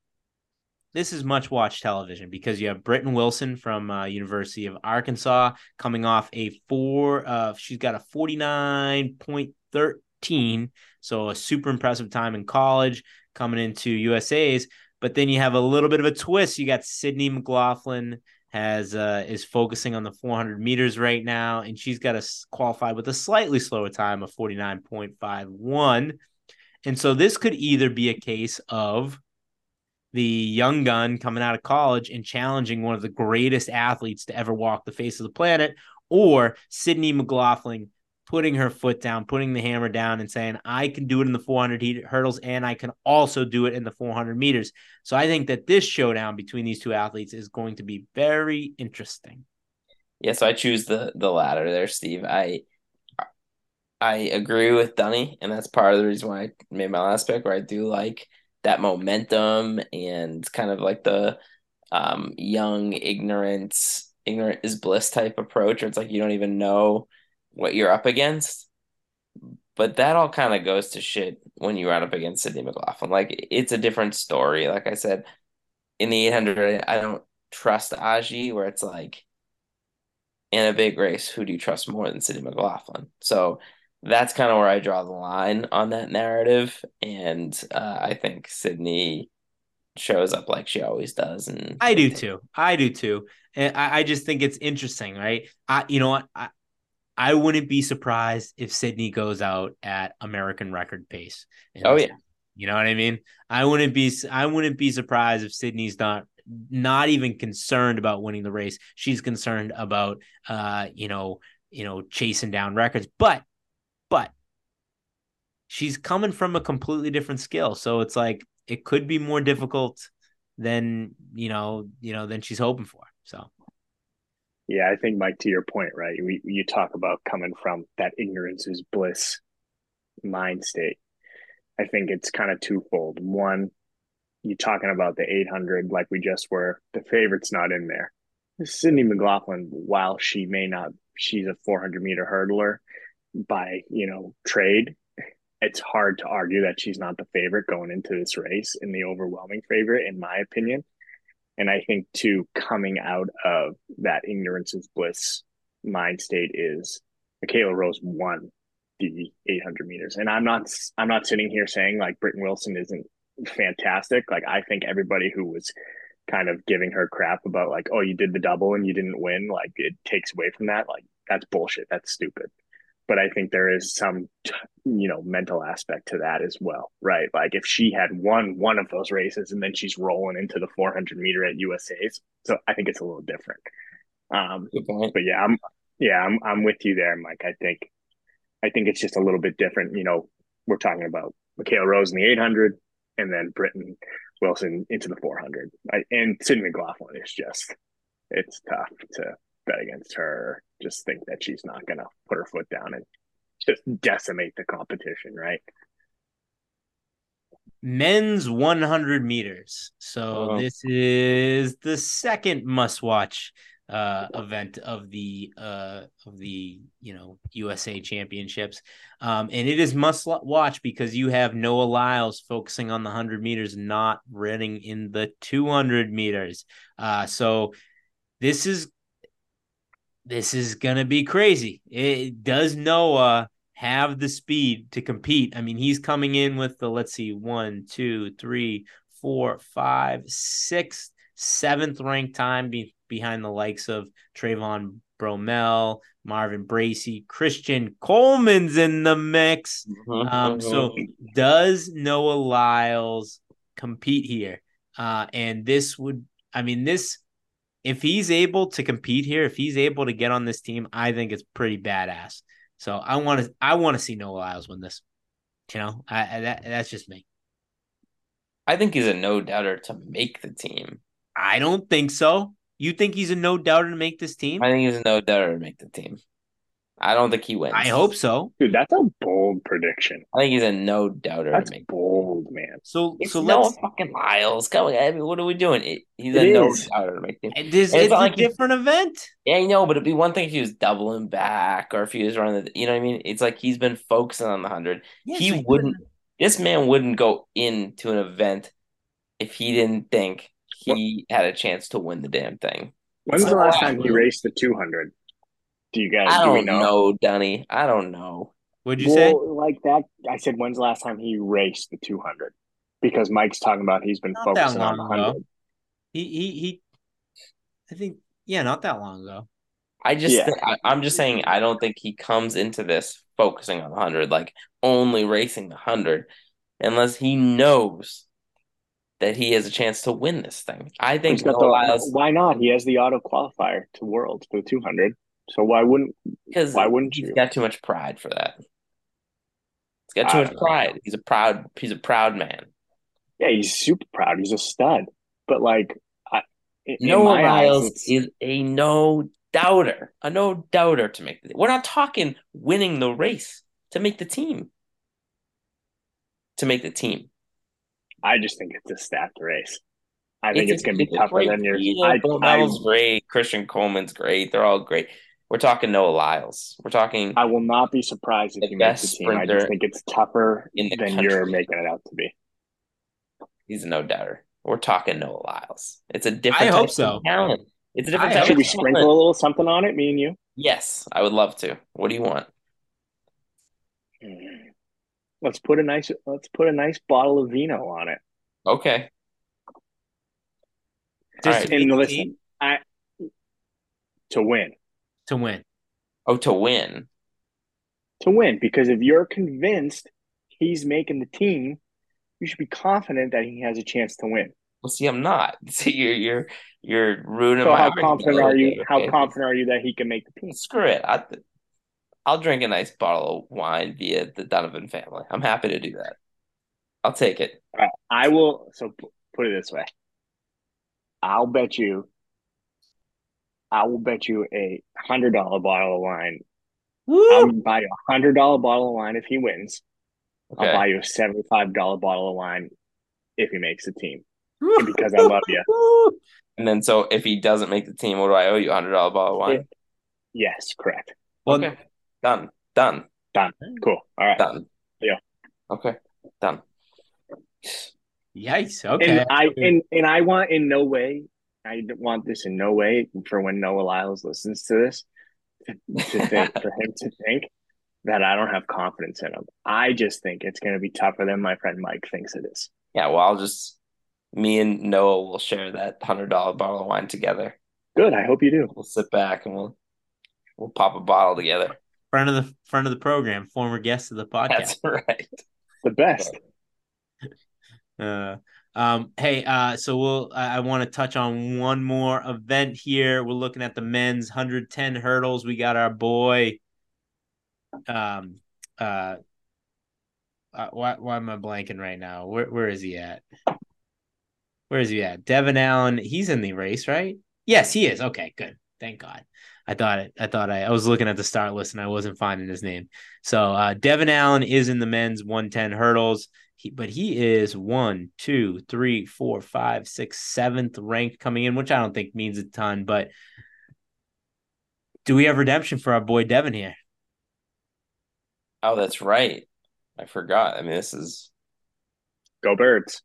this is much watched television because you have Britton Wilson from uh, University of Arkansas coming off a four. Uh, she's got a 49.13, so a super impressive time in college coming into USA's. But then you have a little bit of a twist. You got Sydney McLaughlin has uh, is focusing on the 400 meters right now, and she's got to qualify with a slightly slower time of 49.51. And so this could either be a case of the young gun coming out of college and challenging one of the greatest athletes to ever walk the face of the planet, or Sydney McLaughlin putting her foot down, putting the hammer down, and saying, I can do it in the 400 hurdles and I can also do it in the 400 meters. So I think that this showdown between these two athletes is going to be very interesting. Yeah, so I choose the the latter there, Steve. I I agree with Dunny, and that's part of the reason why I made my last pick. Where I do like that momentum and kind of like the um, young ignorance, ignorant is bliss type approach, where it's like you don't even know what you're up against. But that all kind of goes to shit when you run up against Sydney McLaughlin. Like it's a different story. Like I said, in the 800, I don't trust Ajeé, where it's like in a big race, who do you trust more than Sydney McLaughlin? So that's kind of where I draw the line on that narrative. And uh, I think Sydney shows up like she always does. And I do too. I do too. And I, I just think it's interesting, right? I, you know what? I, I wouldn't be surprised if Sydney goes out at American record pace. Oh yeah. You know what I mean? I wouldn't be I wouldn't be surprised if Sydney's not not even concerned about winning the race. She's concerned about uh, you know, you know, chasing down records. But but she's coming from a completely different skill. So it's like it could be more difficult than, you know, you know, than she's hoping for. So yeah, I think Mike, to your point, right? We you talk about coming from that ignorance is bliss mind state. I think it's kind of twofold. One, you're talking about the 800 like we just were. The favorite's not in there. Sydney McLaughlin, while she may not, she's a 400 meter hurdler by you know trade. It's hard to argue that she's not the favorite going into this race in the overwhelming favorite, in my opinion. And I think too, coming out of that ignorance is bliss mind state is Michaela Rose won the 800 meters. And I'm not, I'm not sitting here saying like Britton Wilson isn't fantastic. Like I think everybody who was kind of giving her crap about like, oh, you did the double and you didn't win, like it takes away from that. Like that's bullshit. That's stupid but I think there is some, you know, mental aspect to that as well, right? Like if she had won one of those races and then she's rolling into the 400 meter at USA's, so I think it's a little different. Um, but yeah, I'm yeah, I'm I'm with you there, Mike. I think I think it's just a little bit different. You know, we're talking about Michaela Rose in the 800, and then Britton Wilson into the 400, I, and Sydney McLaughlin is just it's tough to bet against her. Just think that she's not going to put her foot down and just decimate the competition, right? Men's 100 meters. So oh. this is the second must-watch uh, event of the uh, of the you know USA Championships, um, and it is must watch because you have Noah Lyles focusing on the 100 meters, not running in the 200 meters. Uh, so this is this is gonna be crazy. It does Noah have the speed to compete? I mean, he's coming in with the let's see, one, two, three, four, five, sixth, seventh ranked time be- behind the likes of Trayvon Bromell, Marvin Bracy, Christian Coleman's in the mix. Mm-hmm. Um, so mm-hmm. does Noah Lyles compete here? Uh, and this would, I mean, this if he's able to compete here, if he's able to get on this team, I think it's pretty badass. So I want to I want to see Noah Lyles win this. You know, I, I, that that's just me. I think he's a no doubter to make the team. I don't think so. You think he's a no doubter to make this team? I think he's a no doubter to make the team. I don't think he wins. I hope so. Dude, that's a bold prediction. I think he's a no doubter That's to me. bold, man. So It's so no let's. fucking Lyles. Go ahead. I mean, what are we doing? It- he's It a no doubter to make the This, it's it's not a like he- different event. Yeah, I know, but it'd be one thing if he was doubling back or if he was running the, you know what I mean? It's like he's been focusing on the 100. Yeah, he so wouldn't, this man wouldn't go into an event if he didn't think he had a chance to win the damn thing. When's the last I time he raced the 200? Do you guys? I do we don't know, Dunny. I don't know. What'd you say? Like that, I said, when's the last time he raced the 200? Because Mike's talking about he's been Not focusing on the long ago. 100. He he he. I think yeah, not that long ago. I just, Yeah. think, I, I'm just saying, I don't think he comes into this focusing on the 100, like only racing the 100, unless he knows that he has a chance to win this thing. I think He's Noah the, Lyles, why not? He has the auto qualifier to Worlds for the 200. So why wouldn't? because why wouldn't he's you? got too much pride for that. He's got too I much don't know. pride. He's a proud, he's a proud man. Yeah, he's super proud. He's a stud. But like, I, Noah Lyles is a no doubter, a no doubter to make the. We're not talking winning the race to make the team. To make the team, I just think it's a stacked race. I think it's, going to be tougher than yours. field. I, I, great. Christian Coleman's great. They're all great. We're talking Noah Lyles. We're talking. I will not be surprised if The he makes the team. I sprinter just think it's tougher in the than country. you're making it out to be. He's a no doubter. We're talking Noah Lyles. It's a different. I type hope of so. Talent. It's a different I type Should of we talent. sprinkle a little something on it, me and you? Yes, I would love to. What do you want? Hmm. Let's put a nice let's put a nice bottle of vino on it. Okay. Just Alright. And listen, I to win. To win. Oh, to win. To win. Because if you're convinced he's making the team, you should be confident that he has a chance to win. Well, see, I'm not. See, you're you're you're ruining So my how confident are you bit, how confident are you that he can make the team? Screw it. I, I'll drink a nice bottle of wine via the Donovan family. I'm happy to do that. I'll take it. I will so p- put it this way. I'll bet you I will bet you a hundred dollar bottle of wine. I'll buy you a hundred dollar bottle of wine if he wins. Okay. I'll buy you a seventy five dollar bottle of wine if he makes the team. because I love you. And then, so if he doesn't make the team, what do I owe you? A hundred dollar bottle of wine. Yes, correct. Well, okay. Done. Done. Done. Cool. All right. Done. Yeah. Okay. Done. Yikes. Okay. And I and, and I want in no way I want this in no way for when Noah Lyles listens to this to, to think for him to think that I don't have confidence in him. I just think it's going to be tougher than my friend Mike thinks it is. Yeah. Well, I'll just me and Noah will share that hundred dollar bottle of wine together. Good. I hope you do. We'll sit back and we'll we'll pop a bottle together. friend of the friend of the program, former guest of the podcast. That's right. The best. Uh, um, hey, uh, so we'll. I, I want to touch on one more event here. We're looking at the men's 110 hurdles. We got our boy. Um, uh, uh why why am I blanking right now? Where where is he at? Where is he at? Devin Allen. He's in the race, right? Yes, he is. Okay, good. Thank God. I thought it. I thought I, I was looking at the start list and I wasn't finding his name. So uh, Devin Allen is in the men's 110 hurdles. He, but he is one, two, three, four, five, six, seventh ranked coming in, which I don't think means a ton. But do we have redemption for our boy Devin here? Oh, that's right. I forgot. I mean, this is Go birds.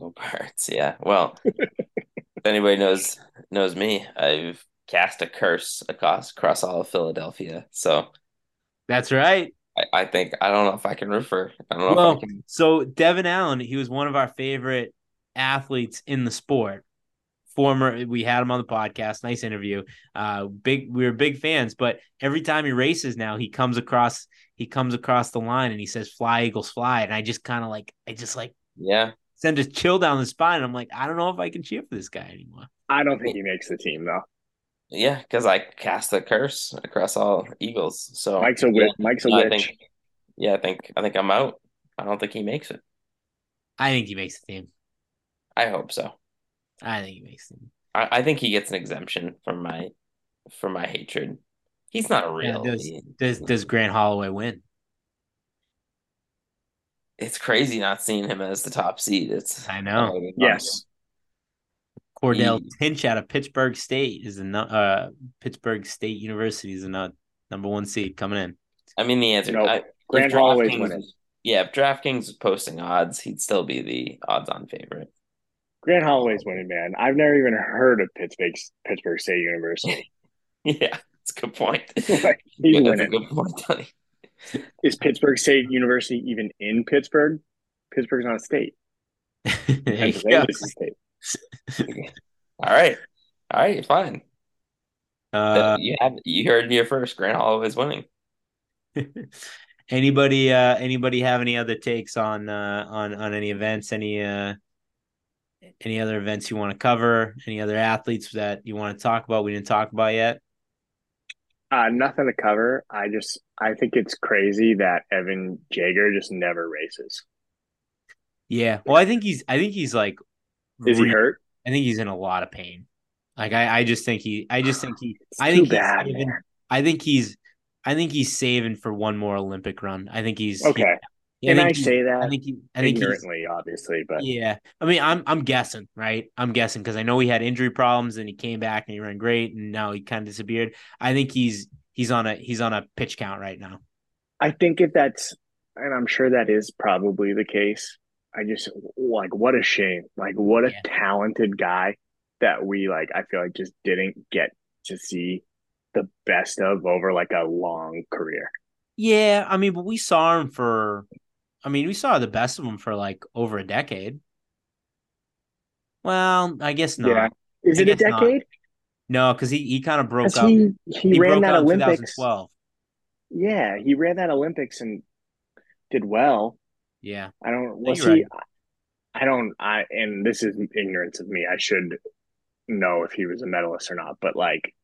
no birds. Yeah. Well, if anybody knows knows me, I've cast a curse across across all of Philadelphia. So That's right. I, I think I don't know if I can refer. I don't know if Well, I can. so Devin Allen, he was one of our favorite athletes in the sport. Former, we had him on the podcast. Nice interview. Uh, big, we were big fans. But every time he races now, he comes across, he comes across the line and he says, "Fly Eagles, fly!" And I just kind of like, I just like Yeah. send a chill down the spine. And I'm like, I don't know if I can cheer for this guy anymore. I don't think he makes the team though. Yeah, because I cast a curse across all Eagles. So Mike's a yeah, witch. Mike's a I witch. think yeah, I think I think I'm out. I don't think he makes it. I think he makes the team. I hope so. I think he makes the team. I, I think he gets an exemption from my from my hatred He's not a Yeah, real. does, does does Grant Holloway win? it's crazy not seeing him as the top seed. It's I know. Yes. Cordell He- Tinch out of Pittsburg State is the uh Pittsburg State University is the number one seed coming in. I mean, the answer. Nope. I, Grant if Holloway's DraftKings winning. was- Yeah, if DraftKings was posting odds, he'd still be the odds-on favorite. Grant Holloway's winning, man. I've never even heard of Pittsburgh Pittsburg State University. Yeah, that's a good point. Like, he's Yeah, that's a good point, Tony. Is Pittsburg State University even in Pittsburgh? Pittsburgh's not a state. There. Pennsylvania's a state. All right, all right, fine. Uh, you have you heard me here first. Grant Holloway's winning. anybody uh anybody have any other takes on uh on on any events any uh any other events you want to cover any other athletes that you want to talk about we didn't talk about yet Uh, nothing to cover. I just I think it's crazy that Evan Jager just never races. yeah well i think he's i think he's like Is he hurt? i think he's in a lot of pain like i i just think he i just think he It's i think he's bad, saving, i think he's i think he's saving for one more olympic run i think he's Okay. Can I think he- say i that think he i think he's ignorantly, obviously, but Yeah, I mean, I'm I'm guessing, right? I'm guessing because I know he had injury problems and he came back and he ran great, and now he kind of disappeared. I think he's he's on a he's on a pitch count right now. I think if that's, and I'm sure that is probably the case. I just like what a shame. Like what a Yeah. talented guy that we like. I feel like just didn't get to see the best of over like a long career. Yeah, I mean, but we saw him for, I mean, we saw the best of him for like over a decade. Well, I guess not. Yeah. Is I it a guess not. decade? No, because he he kind of broke up. he he, He, ran that Olympics. 2012. Yeah, he ran that Olympics and did well. Yeah, I don't. Was you're he? I don't. I and this is ignorance of me. I should know if he was a medalist or not. But like,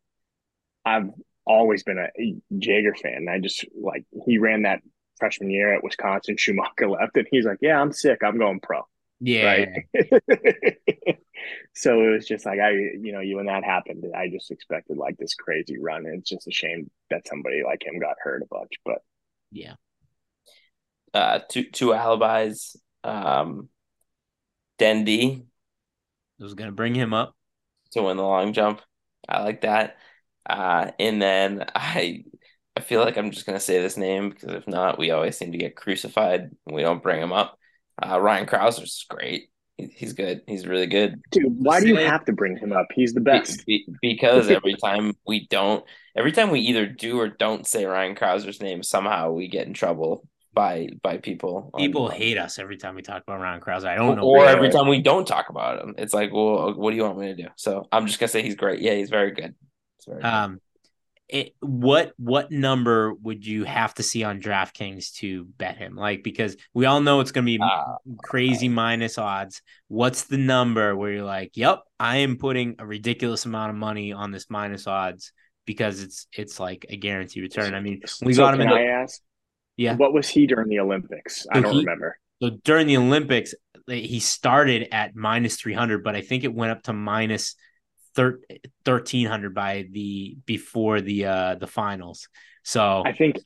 I've always been a Jager fan. I just like he ran that freshman year at Wisconsin. Schumacher left, and he's like, "Yeah, I'm sick. I'm going pro." yeah. Right. so it was just like I, you know, you when that happened, I just expected like this crazy run. And it's just a shame that somebody like him got hurt a bunch. But yeah. Uh, two two alibis. Um, Dendy I was gonna bring him up. to win the long jump. I like that. Uh, and then I I feel like I'm just gonna say this name because if not, we always seem to get crucified and we don't bring him up. Uh, Ryan Crouser's great. He's good. He's really good. dude, why do you have to bring him up? He's the best. be- because every time we don't, every time we either do or don't say Ryan Crouser's name, somehow we get in trouble by by people. People on- hate us every time we talk about Ryan Krause. I don't know. or every time we don't talk about him, it's like, well, what do you want me to do? So I'm just gonna say he's great. Yeah, he's very good. He's very good. Um, it, what what number would you have to see on DraftKings to bet him? Like because we all know it's going to be Uh, crazy minus odds. What's the number where you're like, "Yep, I am putting a ridiculous amount of money on this minus odds because it's it's like a guaranteed return." I mean, we so got him in. can The, I ask? Yeah. What was he during the Olympics? I don't he- remember. so during the Olympics, he started at minus three hundred, but I think it went up to minus thir- thirteen hundred by the before the uh the finals. So I think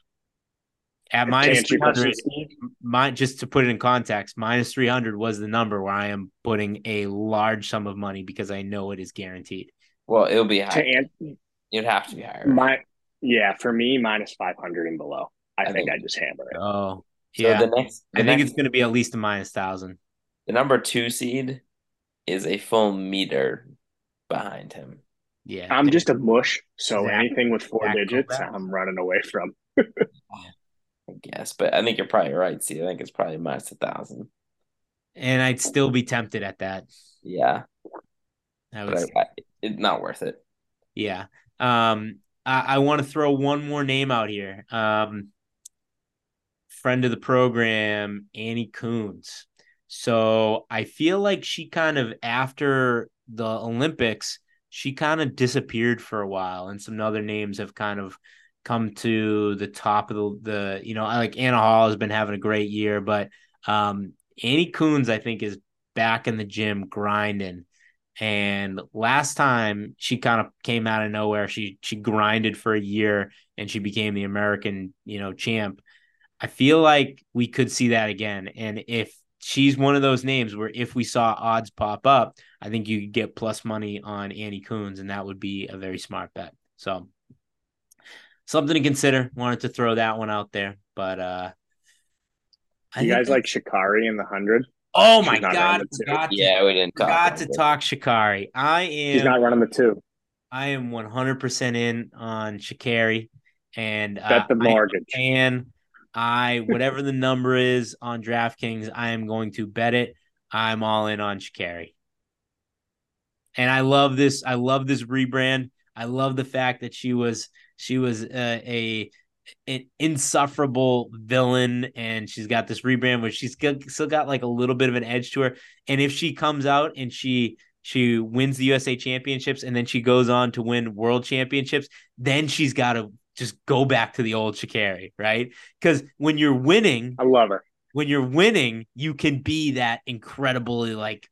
at to minus answer three your question, hundred, Steve, my just to put it in context, minus three hundred was the number where I am putting a large sum of money because I know it is guaranteed. well, it'll be to higher. an- It'd have to be higher. my yeah, for me, minus five hundred and below. I, I think, think- I just hammer it. Oh, so yeah. the next, the I think it's going to be at least a minus thousand. the number two seed is a full meter behind him. Yeah, I'm just a mush, so Zach- anything with four Zach digits, Kovacs. I'm running away from. I guess, but I think you're probably right. See, I think it's probably minus a thousand. and I'd still be tempted at that. Yeah, I but was, I, I, it's not worth it. yeah. Um, I, I want to throw one more name out here. Um, friend of the program, Annie Kunz. So I feel like she kind of after the Olympics, she kind of disappeared for a while, and some other names have kind of come to the top of the the you know like Anna Hall has been having a great year, but um Annie Kunz I think is back in the gym grinding, And last time she kind of came out of nowhere. She she grinded for a year and she became the American, you know, champ. I feel like we could see that again. And if she's one of those names where if we saw odds pop up, I think you could get plus money on Annie Kunz, and that would be a very smart bet. So something to consider. Wanted to throw that one out there, but uh I You guys like Sha'Carri in the hundred? Oh my god! running the two. Forgot to, Yeah, we didn't talk. forgot to it. talk Sha'Carri. I She's am not running the two. I am 100% in on Sha'Carri and uh, Bet the I am a mortgage. fan. I whatever the number is on DraftKings, I am going to bet it. I'm all in on Sha'Carri. And I love this. I love this rebrand. I love the fact that she was she was uh, a an insufferable villain, and she's got this rebrand where she's still, still got like a little bit of an edge to her. And if she comes out and she she wins the USA championships and then she goes on to win world championships, then she's got to just go back to the old Sha'Carri, right? Because when you're winning, I love her. when you're winning, you can be that incredibly like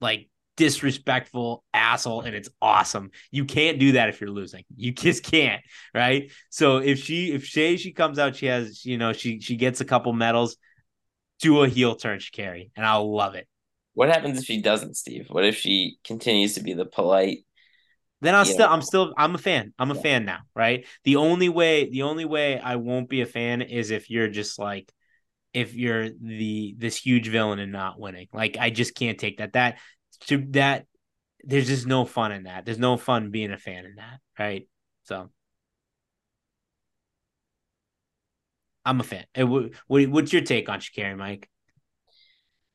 like disrespectful asshole and it's awesome. You can't do that if you're losing. You just can't, right? So if she if Shay she comes out, she has, you know, she she gets a couple medals, do a heel turn Sha'Carri, and I'll love it. What happens if she doesn't, Steve? What if she continues to be the polite? Then I'll Yeah. still I'm still I'm a fan. I'm a fan now, right? The only way the only way I won't be a fan is if you're just like if you're the this huge villain and not winning. Like I just can't take that. That to that there's just no fun in that. There's no fun being a fan in that, right? So I'm a fan. What- what's your take on Sha'Carri, Mike?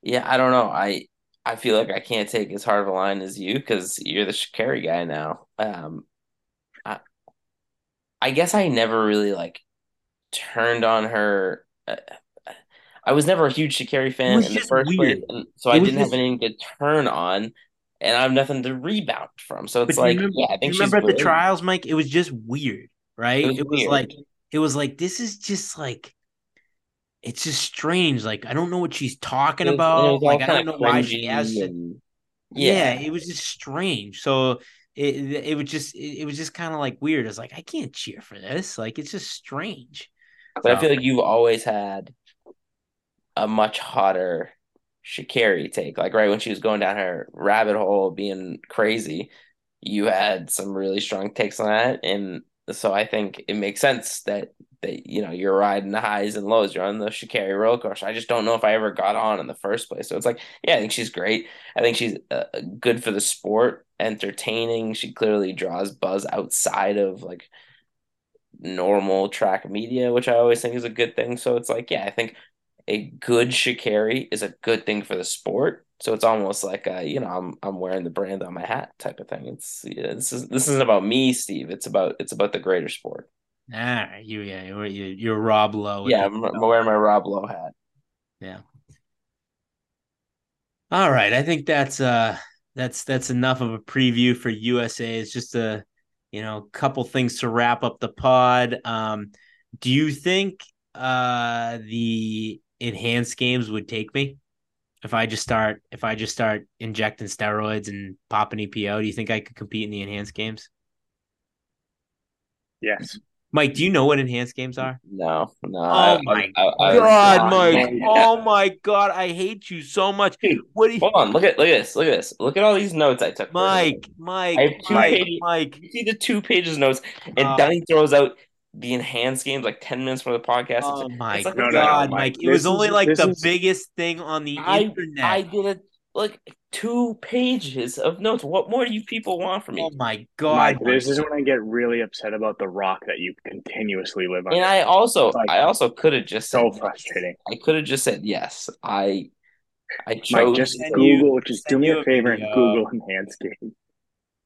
Yeah, I don't know. I I feel like I can't take as hard of a line as you because you're the Sha'Carri guy now. Um, I I guess I never really like turned on her. Uh, I was never a huge Sha'Carri fan in the first weird. place, and so It I didn't just- have anything to turn on, and I have nothing to rebound from. So it's But like, remember, yeah, I think she's remember at the trials, Mike? It was just weird, right? It was It was like it was like this is just like it's just strange. Like I don't know what she's talking It was- about. Like I don't know why she to. and- Yeah. yeah, it was just strange. So it it was just it, it was just kind of like weird. It's like I can't cheer for this. Like it's just strange. But I feel like you've always had a much hotter Sha'Carri take. Like right when she was going down her rabbit hole being crazy, you had some really strong takes on that. And so I think it makes sense that that you know you're riding the highs and lows. You're on the Sha'Carri roller coaster. I just don't know if I ever got on in the first place. So it's like, yeah, I think she's great. I think she's uh, good for the sport, entertaining. She clearly draws buzz outside of like normal track media, which I always think is a good thing. So it's like, yeah, I think a good Sha'Carri is a good thing for the sport. So it's almost like a, you know, I'm I'm wearing the brand on my hat type of thing. It's yeah, this is this isn't about me, Steve. It's about it's about the greater sport. Ah, you yeah, you're you're, you're Rob Lowe. Yeah, I'm, I'm wearing my Rob Lowe hat. Yeah. All right, I think that's uh that's that's enough of a preview for USA. It's just a you know couple things to wrap up the pod. Um, do you think uh the enhanced games would take me if I just start if I just start injecting steroids and popping EPO? Do you think I could compete in the enhanced games? Yes. Mike, do you know what enhanced games are? No, no. Oh I- my I- I God, not- Mike! Oh my God, I hate you so much. Dude, What do you, Hold on, look at look at this. Look at this. Look at all these notes I took. Mike? Mike, I have two Mike, pages- Mike. You see the two pages notes, and uh, Oh. Dunny throws out the enhanced games like ten minutes for the podcast. It's- Oh my it's like a No, no, God, no, Mike! Mike. It was only is- like the is- biggest thing on the I- internet. I did a like two pages of notes. What more do you people want from me? oh my God! Mike, Mike. this is when I get really upset about the rock that you continuously live on. And I also, Like, I also could have just so said, frustrating. I could have just said yes. I, I Mike, chose. just send you- Google, just do me a a favor and. Google enhanced game.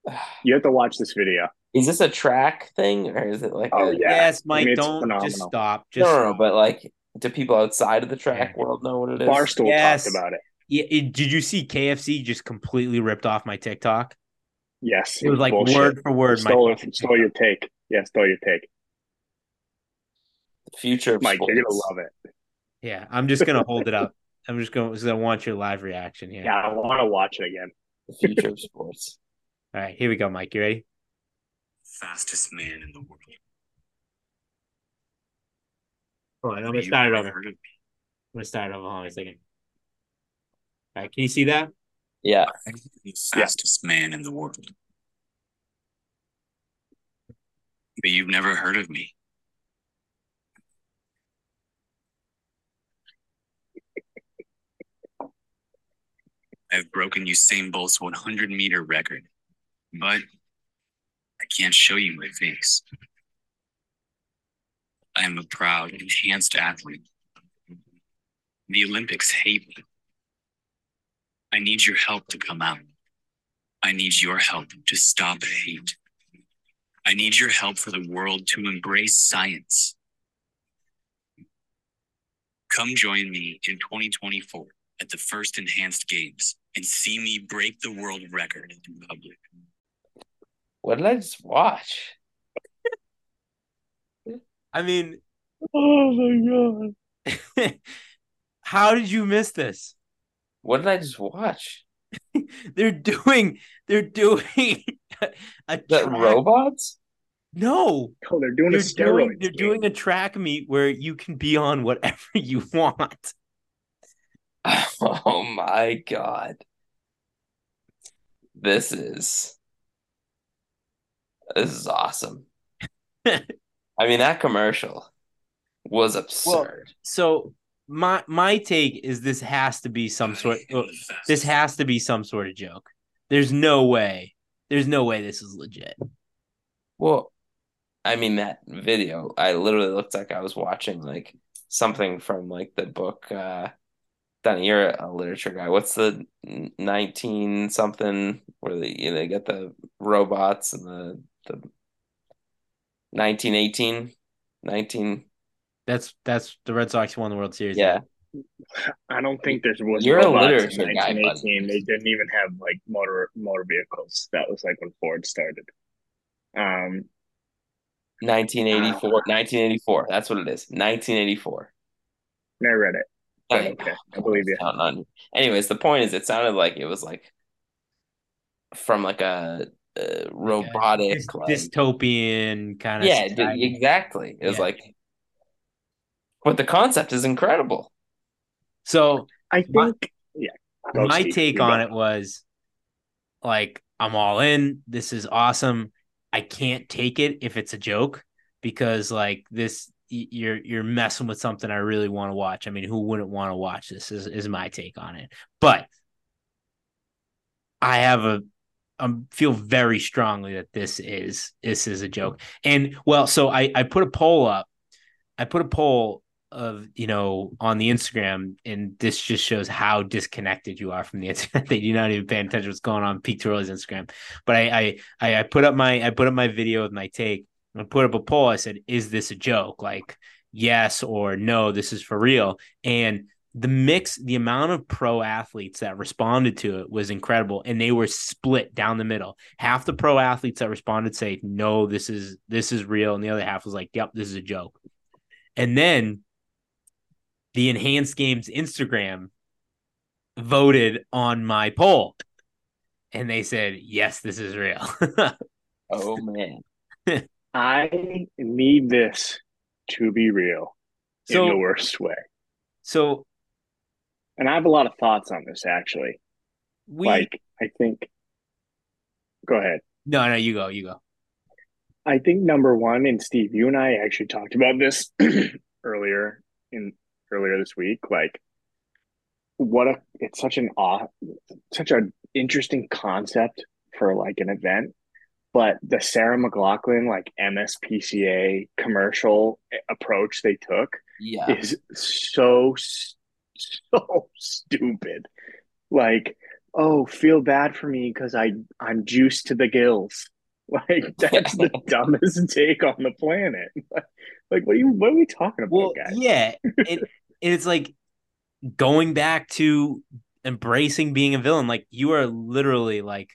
You have to watch this video. Is this a track thing or is it like Oh, a? yeah. yes, I Mike. mean, don't phenomenal. just stop. No, Just no, no, but like, do people outside of the track Yeah. world know what it is? Barstool Yes. talked about it. yeah. it- did you see KFC just completely ripped off my TikTok? Yes, It was like bullshit. word for word. My Stole, fucking stole your take. Yeah, stole your take. The future of Mike, sports. you're gonna love it. Yeah, I'm just gonna hold it up. I'm just gonna. 'cause I want your live reaction here. Yeah, I want to watch it again. The future of sports. All right, here we go, Mike. You ready? Fastest man in the world. Hold on, I'm gonna start it over. I'm heard of me? gonna start it over. Hold on a second. All right, can you see that? Yeah. I'm the fastest man in the world. But you've never heard of me. I've broken Usain Bolt's 100 meter record, but I can't show you my face. I am a proud, enhanced athlete. The Olympics hate me. I need your help to come out. I need your help to stop hate. I need your help for the world to embrace science. Come join me in 2024 at the first Enhanced Games and see me break the world record in public. What did I just watch? I mean, Oh my god. how did you miss this? What did I just watch? They're doing, they're doing a, a that track- robots? No, Oh, they're doing they're a steroid. doing, they're doing a track meet where you can be on whatever you want. Oh my god. This is this is awesome. I mean that commercial was absurd. So my my take is this has to be some sort. oh, This has to be some sort of joke. There's no way. There's no way this is legit. Well, I mean that video, I literally looked like I was watching like something from like the book uh Donnie, you're a literature guy. What's the nineteen something where they you know, they get the robots and the the 1918 19 That's that's the Red Sox won the World Series. yeah I don't think there was You're a robots in literature guy, bud. 1918. They didn't even have like motor motor vehicles. That was like when Ford started. Um, 1984 1984 that's what it is 1984 never read it. But Okay. okay, I believe you. Counting on you. Anyways, the point is, it sounded like it was like from like a, Uh, a robotic, Dys- like dystopian kind of. yeah, d- exactly. It was Yeah. like, but the concept is incredible. So I My- think, yeah. My Steve. take on go. it was like I'm all in. This is awesome. I can't take it if it's a joke because like this you're you're messing with something I really want to watch. I mean, who wouldn't want to watch this is is my take on it. But I have a I feel very strongly that this is this is a joke. And well, so I I put a poll up. I put a poll of you know on the Instagram, and this just shows how disconnected you are from the internet that you're not even paying attention to what's going on Pete Turley's Instagram. But I, I I I put up my I put up my video with my take. I put up a poll. I said, "Is this a joke? Like yes or no? This is for real." And the mix, the amount of pro athletes that responded to it was incredible, and they were split down the middle. Half the pro athletes that responded say, "No, this is this is real," and the other half was like, "Yep, this is a joke." And then the Enhanced Games Instagram voted on my poll, and they said, "Yes, this is real." Oh man, I need this to be real in the worst way. so And I have a lot of thoughts on this actually. we like, I think, go ahead. no, no, you go, you go. I think number one, and Steve, you and I actually talked about this earlier in earlier this week. Like, what a it's such an aw such an interesting concept for like an event. But the Sarah McLachlan like MSPCA commercial approach they took yeah, is so so stupid. Like, oh, feel bad for me because I I'm juiced to the gills. Like that's the dumbest take on the planet. Like, what are you? What are we talking about, Well, guys? yeah, and, and it's like going back to embracing being a villain. Like you are literally like,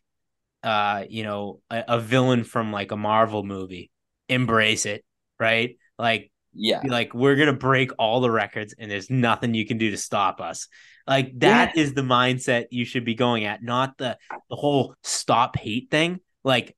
uh, you know, a, a villain from like a Marvel movie. Embrace it, right? Like Yeah. Be like, we're gonna break all the records, and there's nothing you can do to stop us. Like that is the mindset you should be going at, not the the whole stop hate thing. Like,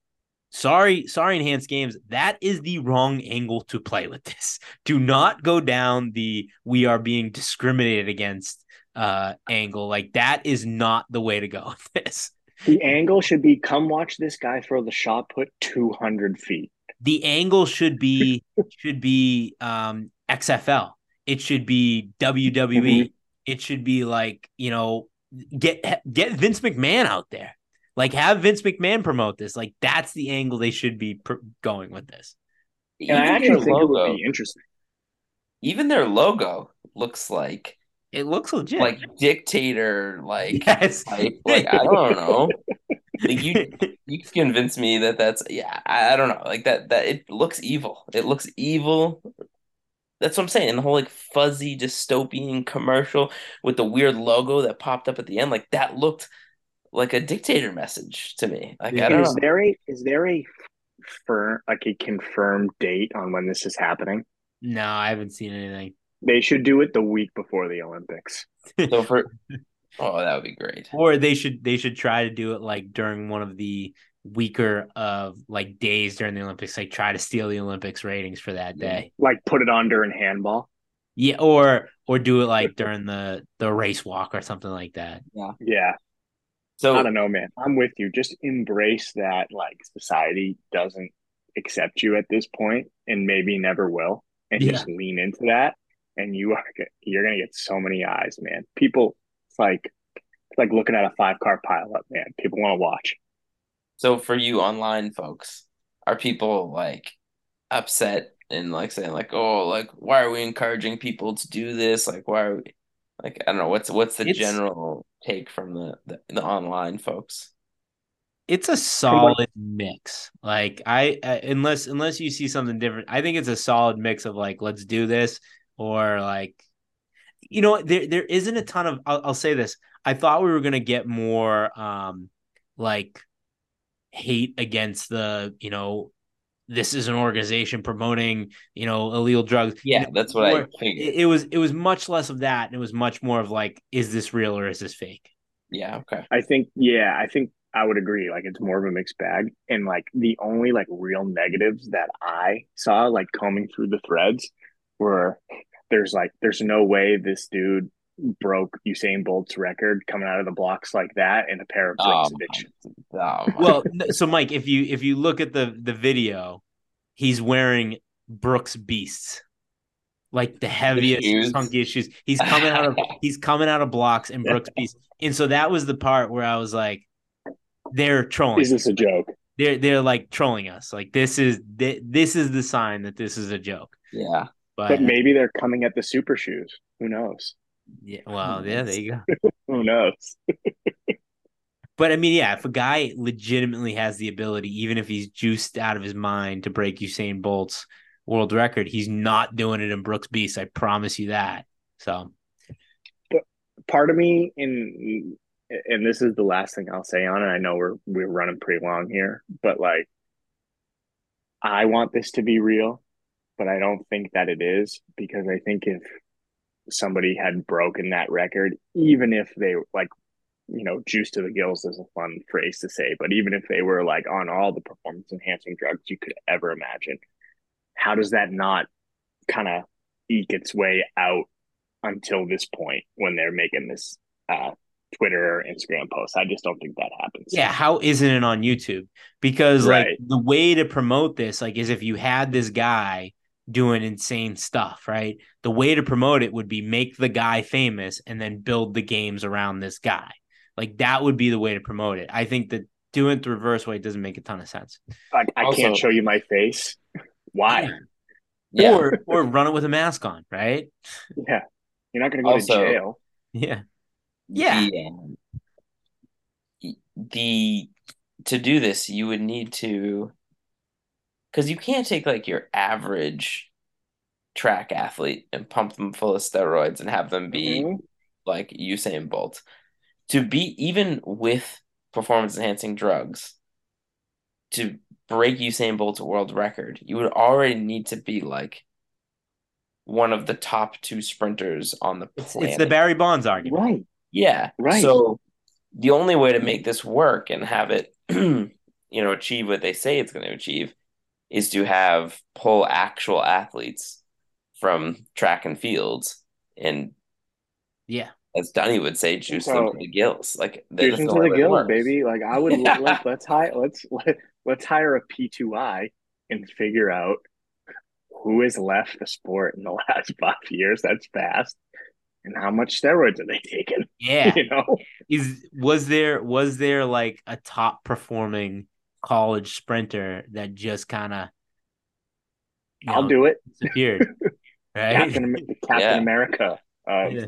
sorry, sorry, enhanced games. That is the wrong angle to play with this. Do not go down the we are being discriminated against uh angle. Like that is not the way to go with this. The angle should be come watch this guy throw the shot put 200 feet. The angle should be should be um XFL. It should be WWE. Mhm. It should be like, you know, get get Vince McMahon out there. Like have Vince McMahon promote this. Like that's the angle they should be pr- going with this. And I Even actually their think it logo, would be interesting. even their logo looks like It looks legit. like dictator, like yes. type. Like I don't know. Like you, you convince me that that's yeah. I, I don't know. Like that that it looks evil. It looks evil. That's what I'm saying. And the whole like fuzzy dystopian commercial with the weird logo that popped up at the end, like that looked like a dictator message to me. Like I don't Is know. there a is there a firm like a confirmed date on when this is happening? no, I haven't seen anything. They should do it the week before the Olympics. So for oh, that would be great. Or they should they should try to do it like during one of the weaker of like days during the Olympics, like try to steal the Olympics ratings for that day. Like put it on during handball. Yeah, or or do it like during the the race walk or something like that. Yeah. Yeah. So I don't know, man. I'm with you. Just embrace that like society doesn't accept you at this point and maybe never will. And Yeah. just lean into that. And you are you're gonna get so many eyes, man. People it's like it's like looking at a five car pileup, man. People want to watch. So for you online folks, are people like upset and like saying like, oh, like why are we encouraging people to do this? Like why are we like I don't know what's what's the It's- general take from the, the the online folks? It's a solid mix. Like I uh, unless unless you see something different, I think it's a solid mix of like let's do this or like you know there there isn't a ton of I'll, I'll say this. I thought we were gonna get more um like hate against the you know this is an organization promoting you know illegal drugs. You Yeah, know, that's what I more- figured. it, it was it was much less of that and it was much more of like is this real or is this fake yeah, okay. I think, yeah, I think I would agree. Like it's more of a mixed bag. And like the only like real negatives that I saw, like combing through the threads, were there's like there's no way this dude broke Usain Bolt's record coming out of the blocks like that in a pair of Oh, Brooks my- oh, well so mike if you if you look at the the video he's wearing brooks beasts like the heaviest shoes. chunkiest shoes. He's coming out of he's coming out of blocks and brooks beasts. And so that was the part where i was like they're trolling This Is this a joke? they're they're like trolling us. Like this is thi- this is the sign that this is a joke. Yeah. But, But maybe they're coming at the super shoes. Who knows? yeah well yeah there you go Who knows? But I mean, yeah, if a guy legitimately has the ability, even if he's juiced out of his mind to break Usain Bolt's world record, he's not doing it in Brooks Beast. I promise you that. So but part of me in and this is the last thing I'll say on it. I know we're we're running pretty long here, but like I want this to be real, but I don't think that it is because I think if somebody had broken that record, even if they like you know, juice to the gills is a fun phrase to say, but even if they were like on all the performance enhancing drugs you could ever imagine, how does that not kind of eke its way out until this point when they're making this uh, Twitter or Instagram post. I just don't think that happens. yeah, how isn't it on YouTube? Because like the way to promote this, like, is if you had this guy doing insane stuff, right? The way to promote it would be make the guy famous and then build the games around this guy. Like that would be the way to promote it. I think that doing it the reverse way doesn't make a ton of sense. I, I Also- can't show you my face. Why? Yeah. Or or run it with a mask on, right? Yeah. You're not going to go Also- to jail. Yeah. Yeah. The, um, the to do this, you would need to because you can't take like your average track athlete and pump them full of steroids and have them be Mhm. like Usain Bolt. To be even with performance enhancing drugs, to break Usain Bolt's world record, you would already need to be like one of the top two sprinters on the It's, planet. it's the Barry Bonds argument. Right. Yeah. Right. So the only way to make this work and have it, you know, achieve what they say it's going to achieve is to have pull actual athletes from track and fields and Yeah. as Dunny would say, juice them to the gills. Like Juice that's into the only the way it gills, baby. Like I would Yeah. let, let's hire let's let, let's hire a P two I and figure out who has left the sport in the last five years. That's fast, and how much steroids are they taking? Yeah. You know, Is was there was there like a top performing college sprinter that just kind of I'll do it. disappeared? right? Captain, Captain Yeah. America of, Yeah.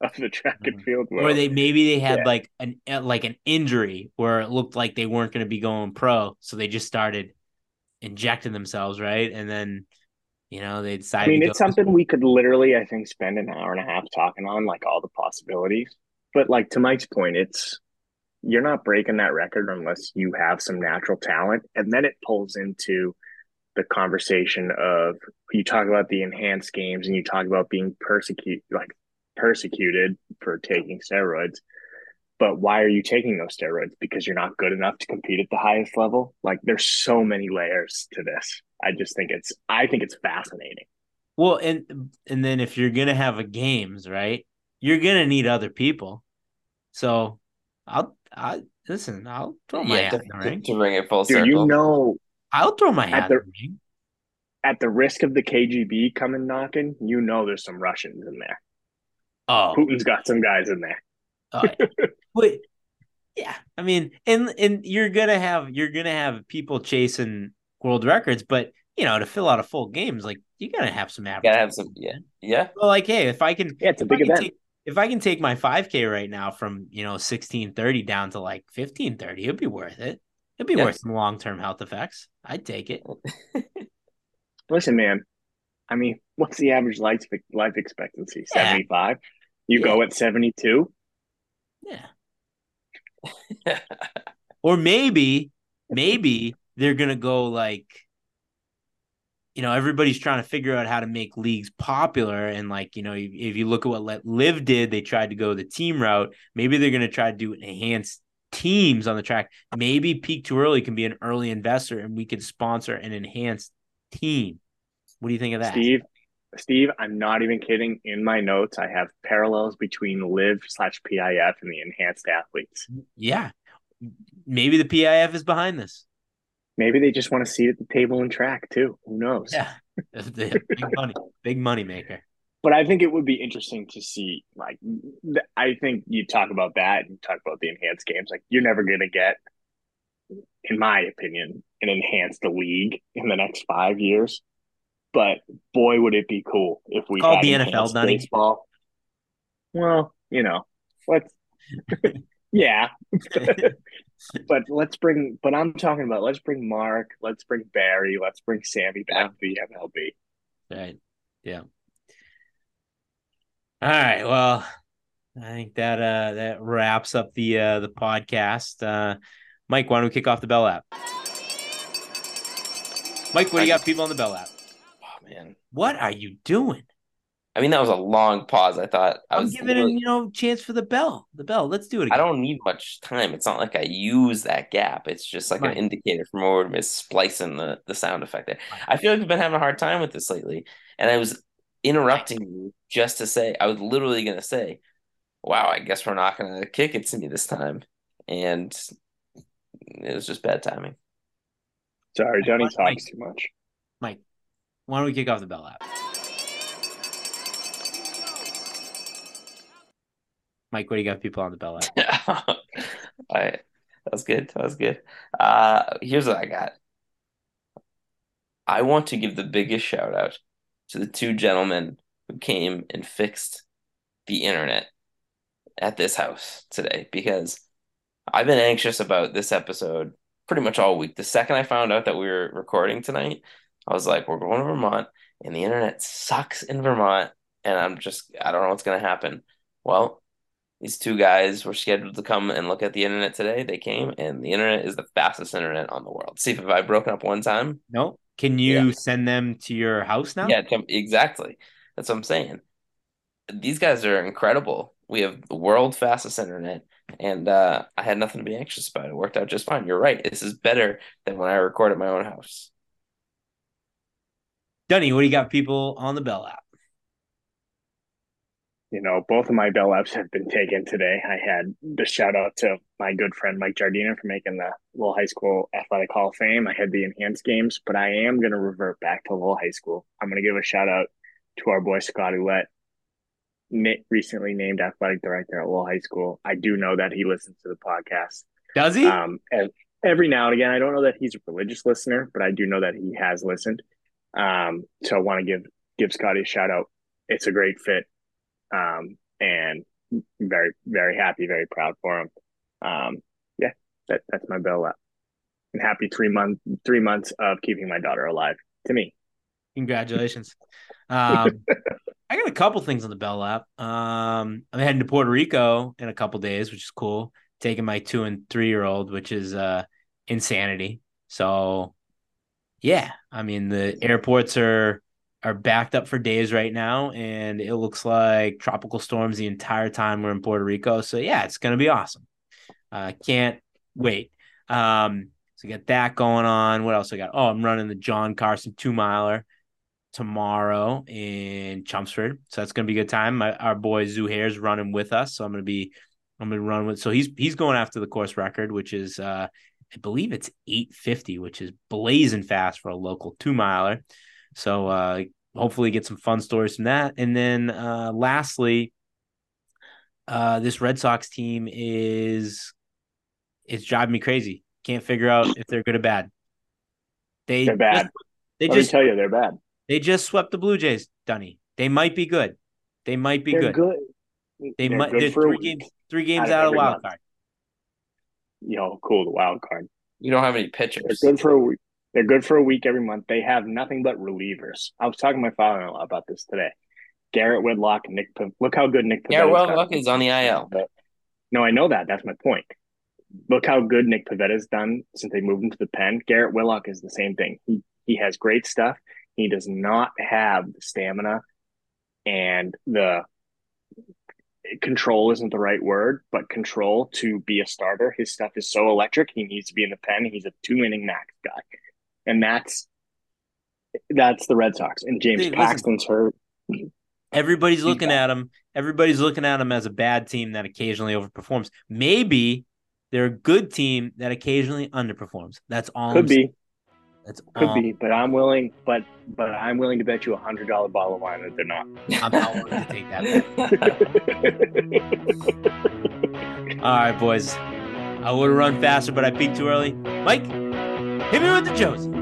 of the track and field world. or they maybe they had Yeah. like an uh, like an injury where it looked like they weren't going to be going pro, so they just started injecting themselves, right? And then you know they decided. I mean, to it's something we could literally, I think, spend an hour and a half talking on, like all the possibilities. But like to Mike's point, it's you're not breaking that record unless you have some natural talent, and then it pulls into the conversation of you talk about the enhanced games and you talk about being persecuted, like persecuted for taking steroids. But why are you taking those steroids? Because you're not good enough to compete at the highest level. Like there's so many layers to this. I just think it's I think it's fascinating. Well, and and then if you're gonna have a games, right, you're gonna need other people. So I'll I listen. I'll throw my Yeah, hat to, in the ring. to bring it full Dude, circle. you know, I'll throw my hat the- in the ring. at the risk of the KGB coming knocking, you know there's some Russians in there. Oh, Putin's got some guys in there. oh yeah. but yeah, I mean, and and you're gonna have you're gonna have people chasing world records, but you know, to fill out a full games, like you gotta have some average. gotta have some. Yeah, yeah. Well, like, hey, if I can, Yeah, it's a big event. take, if I can take my 5K right now from you know 1630 down to like 1530, it'd be worth it. It'd be Yeah. worth some long term health effects. I'd take it. Listen, man. I mean, what's the average life life expectancy? Yeah. Seventy five. You go at seventy two. Yeah. Or maybe, maybe they're gonna go like, you know, everybody's trying to figure out how to make leagues popular, and like, you know, if, if you look at what Let LIV did, they tried to go the team route. Maybe they're gonna try to do enhanced teams on the track. Maybe Peak Too Early can be an early investor, and we could sponsor an enhanced team. What do you think of that? Steve, Steve, I'm not even kidding. In my notes, I have parallels between LIV slash PIF and the enhanced athletes. Yeah, maybe the PIF is behind this. Maybe they just want to seat at the table and track too. Who knows? Yeah, big money, big money maker. but I think it would be interesting to see. Like, I think you talk about that and talk about the enhanced games. Like, you're never going to get, in my opinion, an enhanced league in the next five years. But boy, would it be cool if we Called the NFL, enhanced Dunny. baseball. Well, you know, let's. yeah, but let's bring. But I'm talking about let's bring Mark, let's bring Barry, let's bring Sammy back to the MLB. Right. Yeah. All right. Well, I think that uh that wraps up the uh the podcast. Uh Mike, why don't we kick off the bell lap? Mike, what do you got people on the bell lap? Oh man. What are you doing? I mean, that was a long pause. I thought I I'm was. giving him, you know, chance for the bell. The bell. Let's do it again. I don't need much time. It's not like I use that gap. It's just like Right. an indicator for more of splicing the, the sound effect there. I feel like I've been having a hard time with this lately. And I was interrupting you just to say, I was literally going to say, wow, I guess we're not going to kick it to me this time. And it was just bad timing. Sorry, Johnny Mike. talks too much. Mike, why don't we kick off the bell lap? Mike, what do you got people on the bell lap? I, that was good. That was good. Uh, here's what I got. I want to give the biggest shout out to the two gentlemen who came and fixed the internet at this house today because I've been anxious about this episode pretty much all week. The second I found out that we were recording tonight, I was like, we're going to Vermont and the internet sucks in Vermont and I'm just I don't know what's going to happen. Well, these two guys were scheduled to come and look at the internet today. They came, and the internet is the fastest internet on the world. See if I've broken up one time? No, Can you Yeah. send them to your house now? Yeah, exactly. That's what I'm saying. These guys are incredible. We have the world fastest internet, and uh, I had nothing to be anxious about. It worked out just fine. You're right. This is better than when I record at my own house. Dunny, what do you got people on the bell lap? You know, both of my bell laps have been taken today. I had the shout out to my good friend Mike Jardina for making the Lowell High School Athletic Hall of Fame. I had the enhanced games, but I am going to revert back to Lowell High School. I'm going to give a shout out to our boy Scott Ouellette, recently named athletic director at Lowell High School. I do know that he listens to the podcast. Does he? Um, and every now and again, I don't know that he's a religious listener, but I do know that he has listened. Um, so I want to give give Scotty a shout out. It's a great fit, um, and very very happy, very proud for him. Um, yeah, that that's my bell up. And happy three month three months of keeping my daughter alive to me. Congratulations. Um, I got a couple things on the bell lap. Um, I'm heading to Puerto Rico in a couple days, which is cool. Taking my two and three year old, which is uh insanity. So yeah, I mean the airports are are backed up for days right now, and it looks like tropical storms the entire time we're in Puerto Rico. So yeah, it's gonna be awesome. Uh, can't wait. Um, so we got that going on. What else I got? Oh, I'm running the John Carson two miler tomorrow in Chelmsford. So that's gonna be a good time. My, our boy Zuhair's running with us, so I'm gonna be I'm gonna run with. So he's he's going after the course record, which is uh I believe it's 850, which is blazing fast for a local two miler. So uh hopefully get some fun stories from that. And then uh lastly, uh this Red Sox team is it's driving me crazy. Can't figure out if they're good or bad. They They're bad. just- they Let me just tell you, they're bad. they just swept the Blue Jays, Dunny. They might be good. They might be They're good. good. They They're might. good They're three games. Three games out of out of every wild month. card. You know, cool. The wild card. You don't have any They're pitchers. good for a week. They're good for a week every month. They have nothing but relievers. I was talking to my father-in-law about this today. Garrett Whitlock, Nick. P- Look how good Nick. Well, done. Is on the IL. No, I know that. That's my point. Look how good Nick Pivetta's done since they moved into the pen. Garrett Whitlock is the same thing. He he has great stuff. He does not have the stamina and the control isn't the right word, but control to be a starter. His stuff is so electric. He needs to be in the pen. He's a two inning max guy, and that's that's the Red Sox. And James Dude, listen. Paxton's hurt. Everybody's looking at him. Everybody's looking at him as a bad team that occasionally overperforms. Maybe they're a good team that occasionally underperforms. That's all. I'm Could saying. be, That's could all. be, but I'm willing. But but I'm willing to bet you a hundred dollar bottle of wine that they're not. I'm not willing to take that. All right, boys. I would have run faster, but I peaked too early. Mike, hit me with the Josie.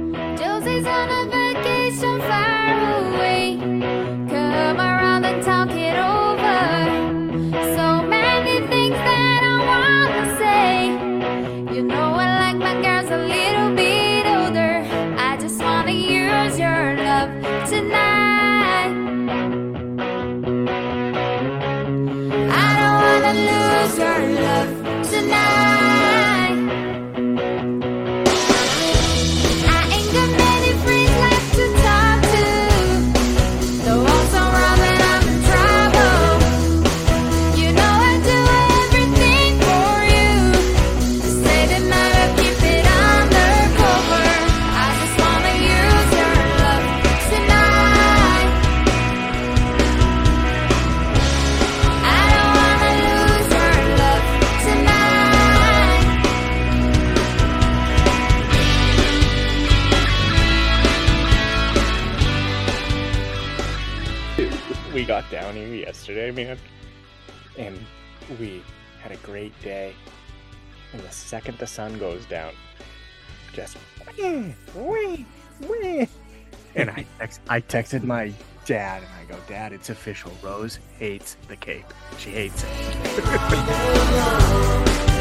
Josie's on a vacation far away. Yesterday, man, and we had a great day. And the second the sun goes down, just wee, wee, wee. and I text, I texted my dad, and I go, Dad, it's official. Rose hates the Cape. She hates it.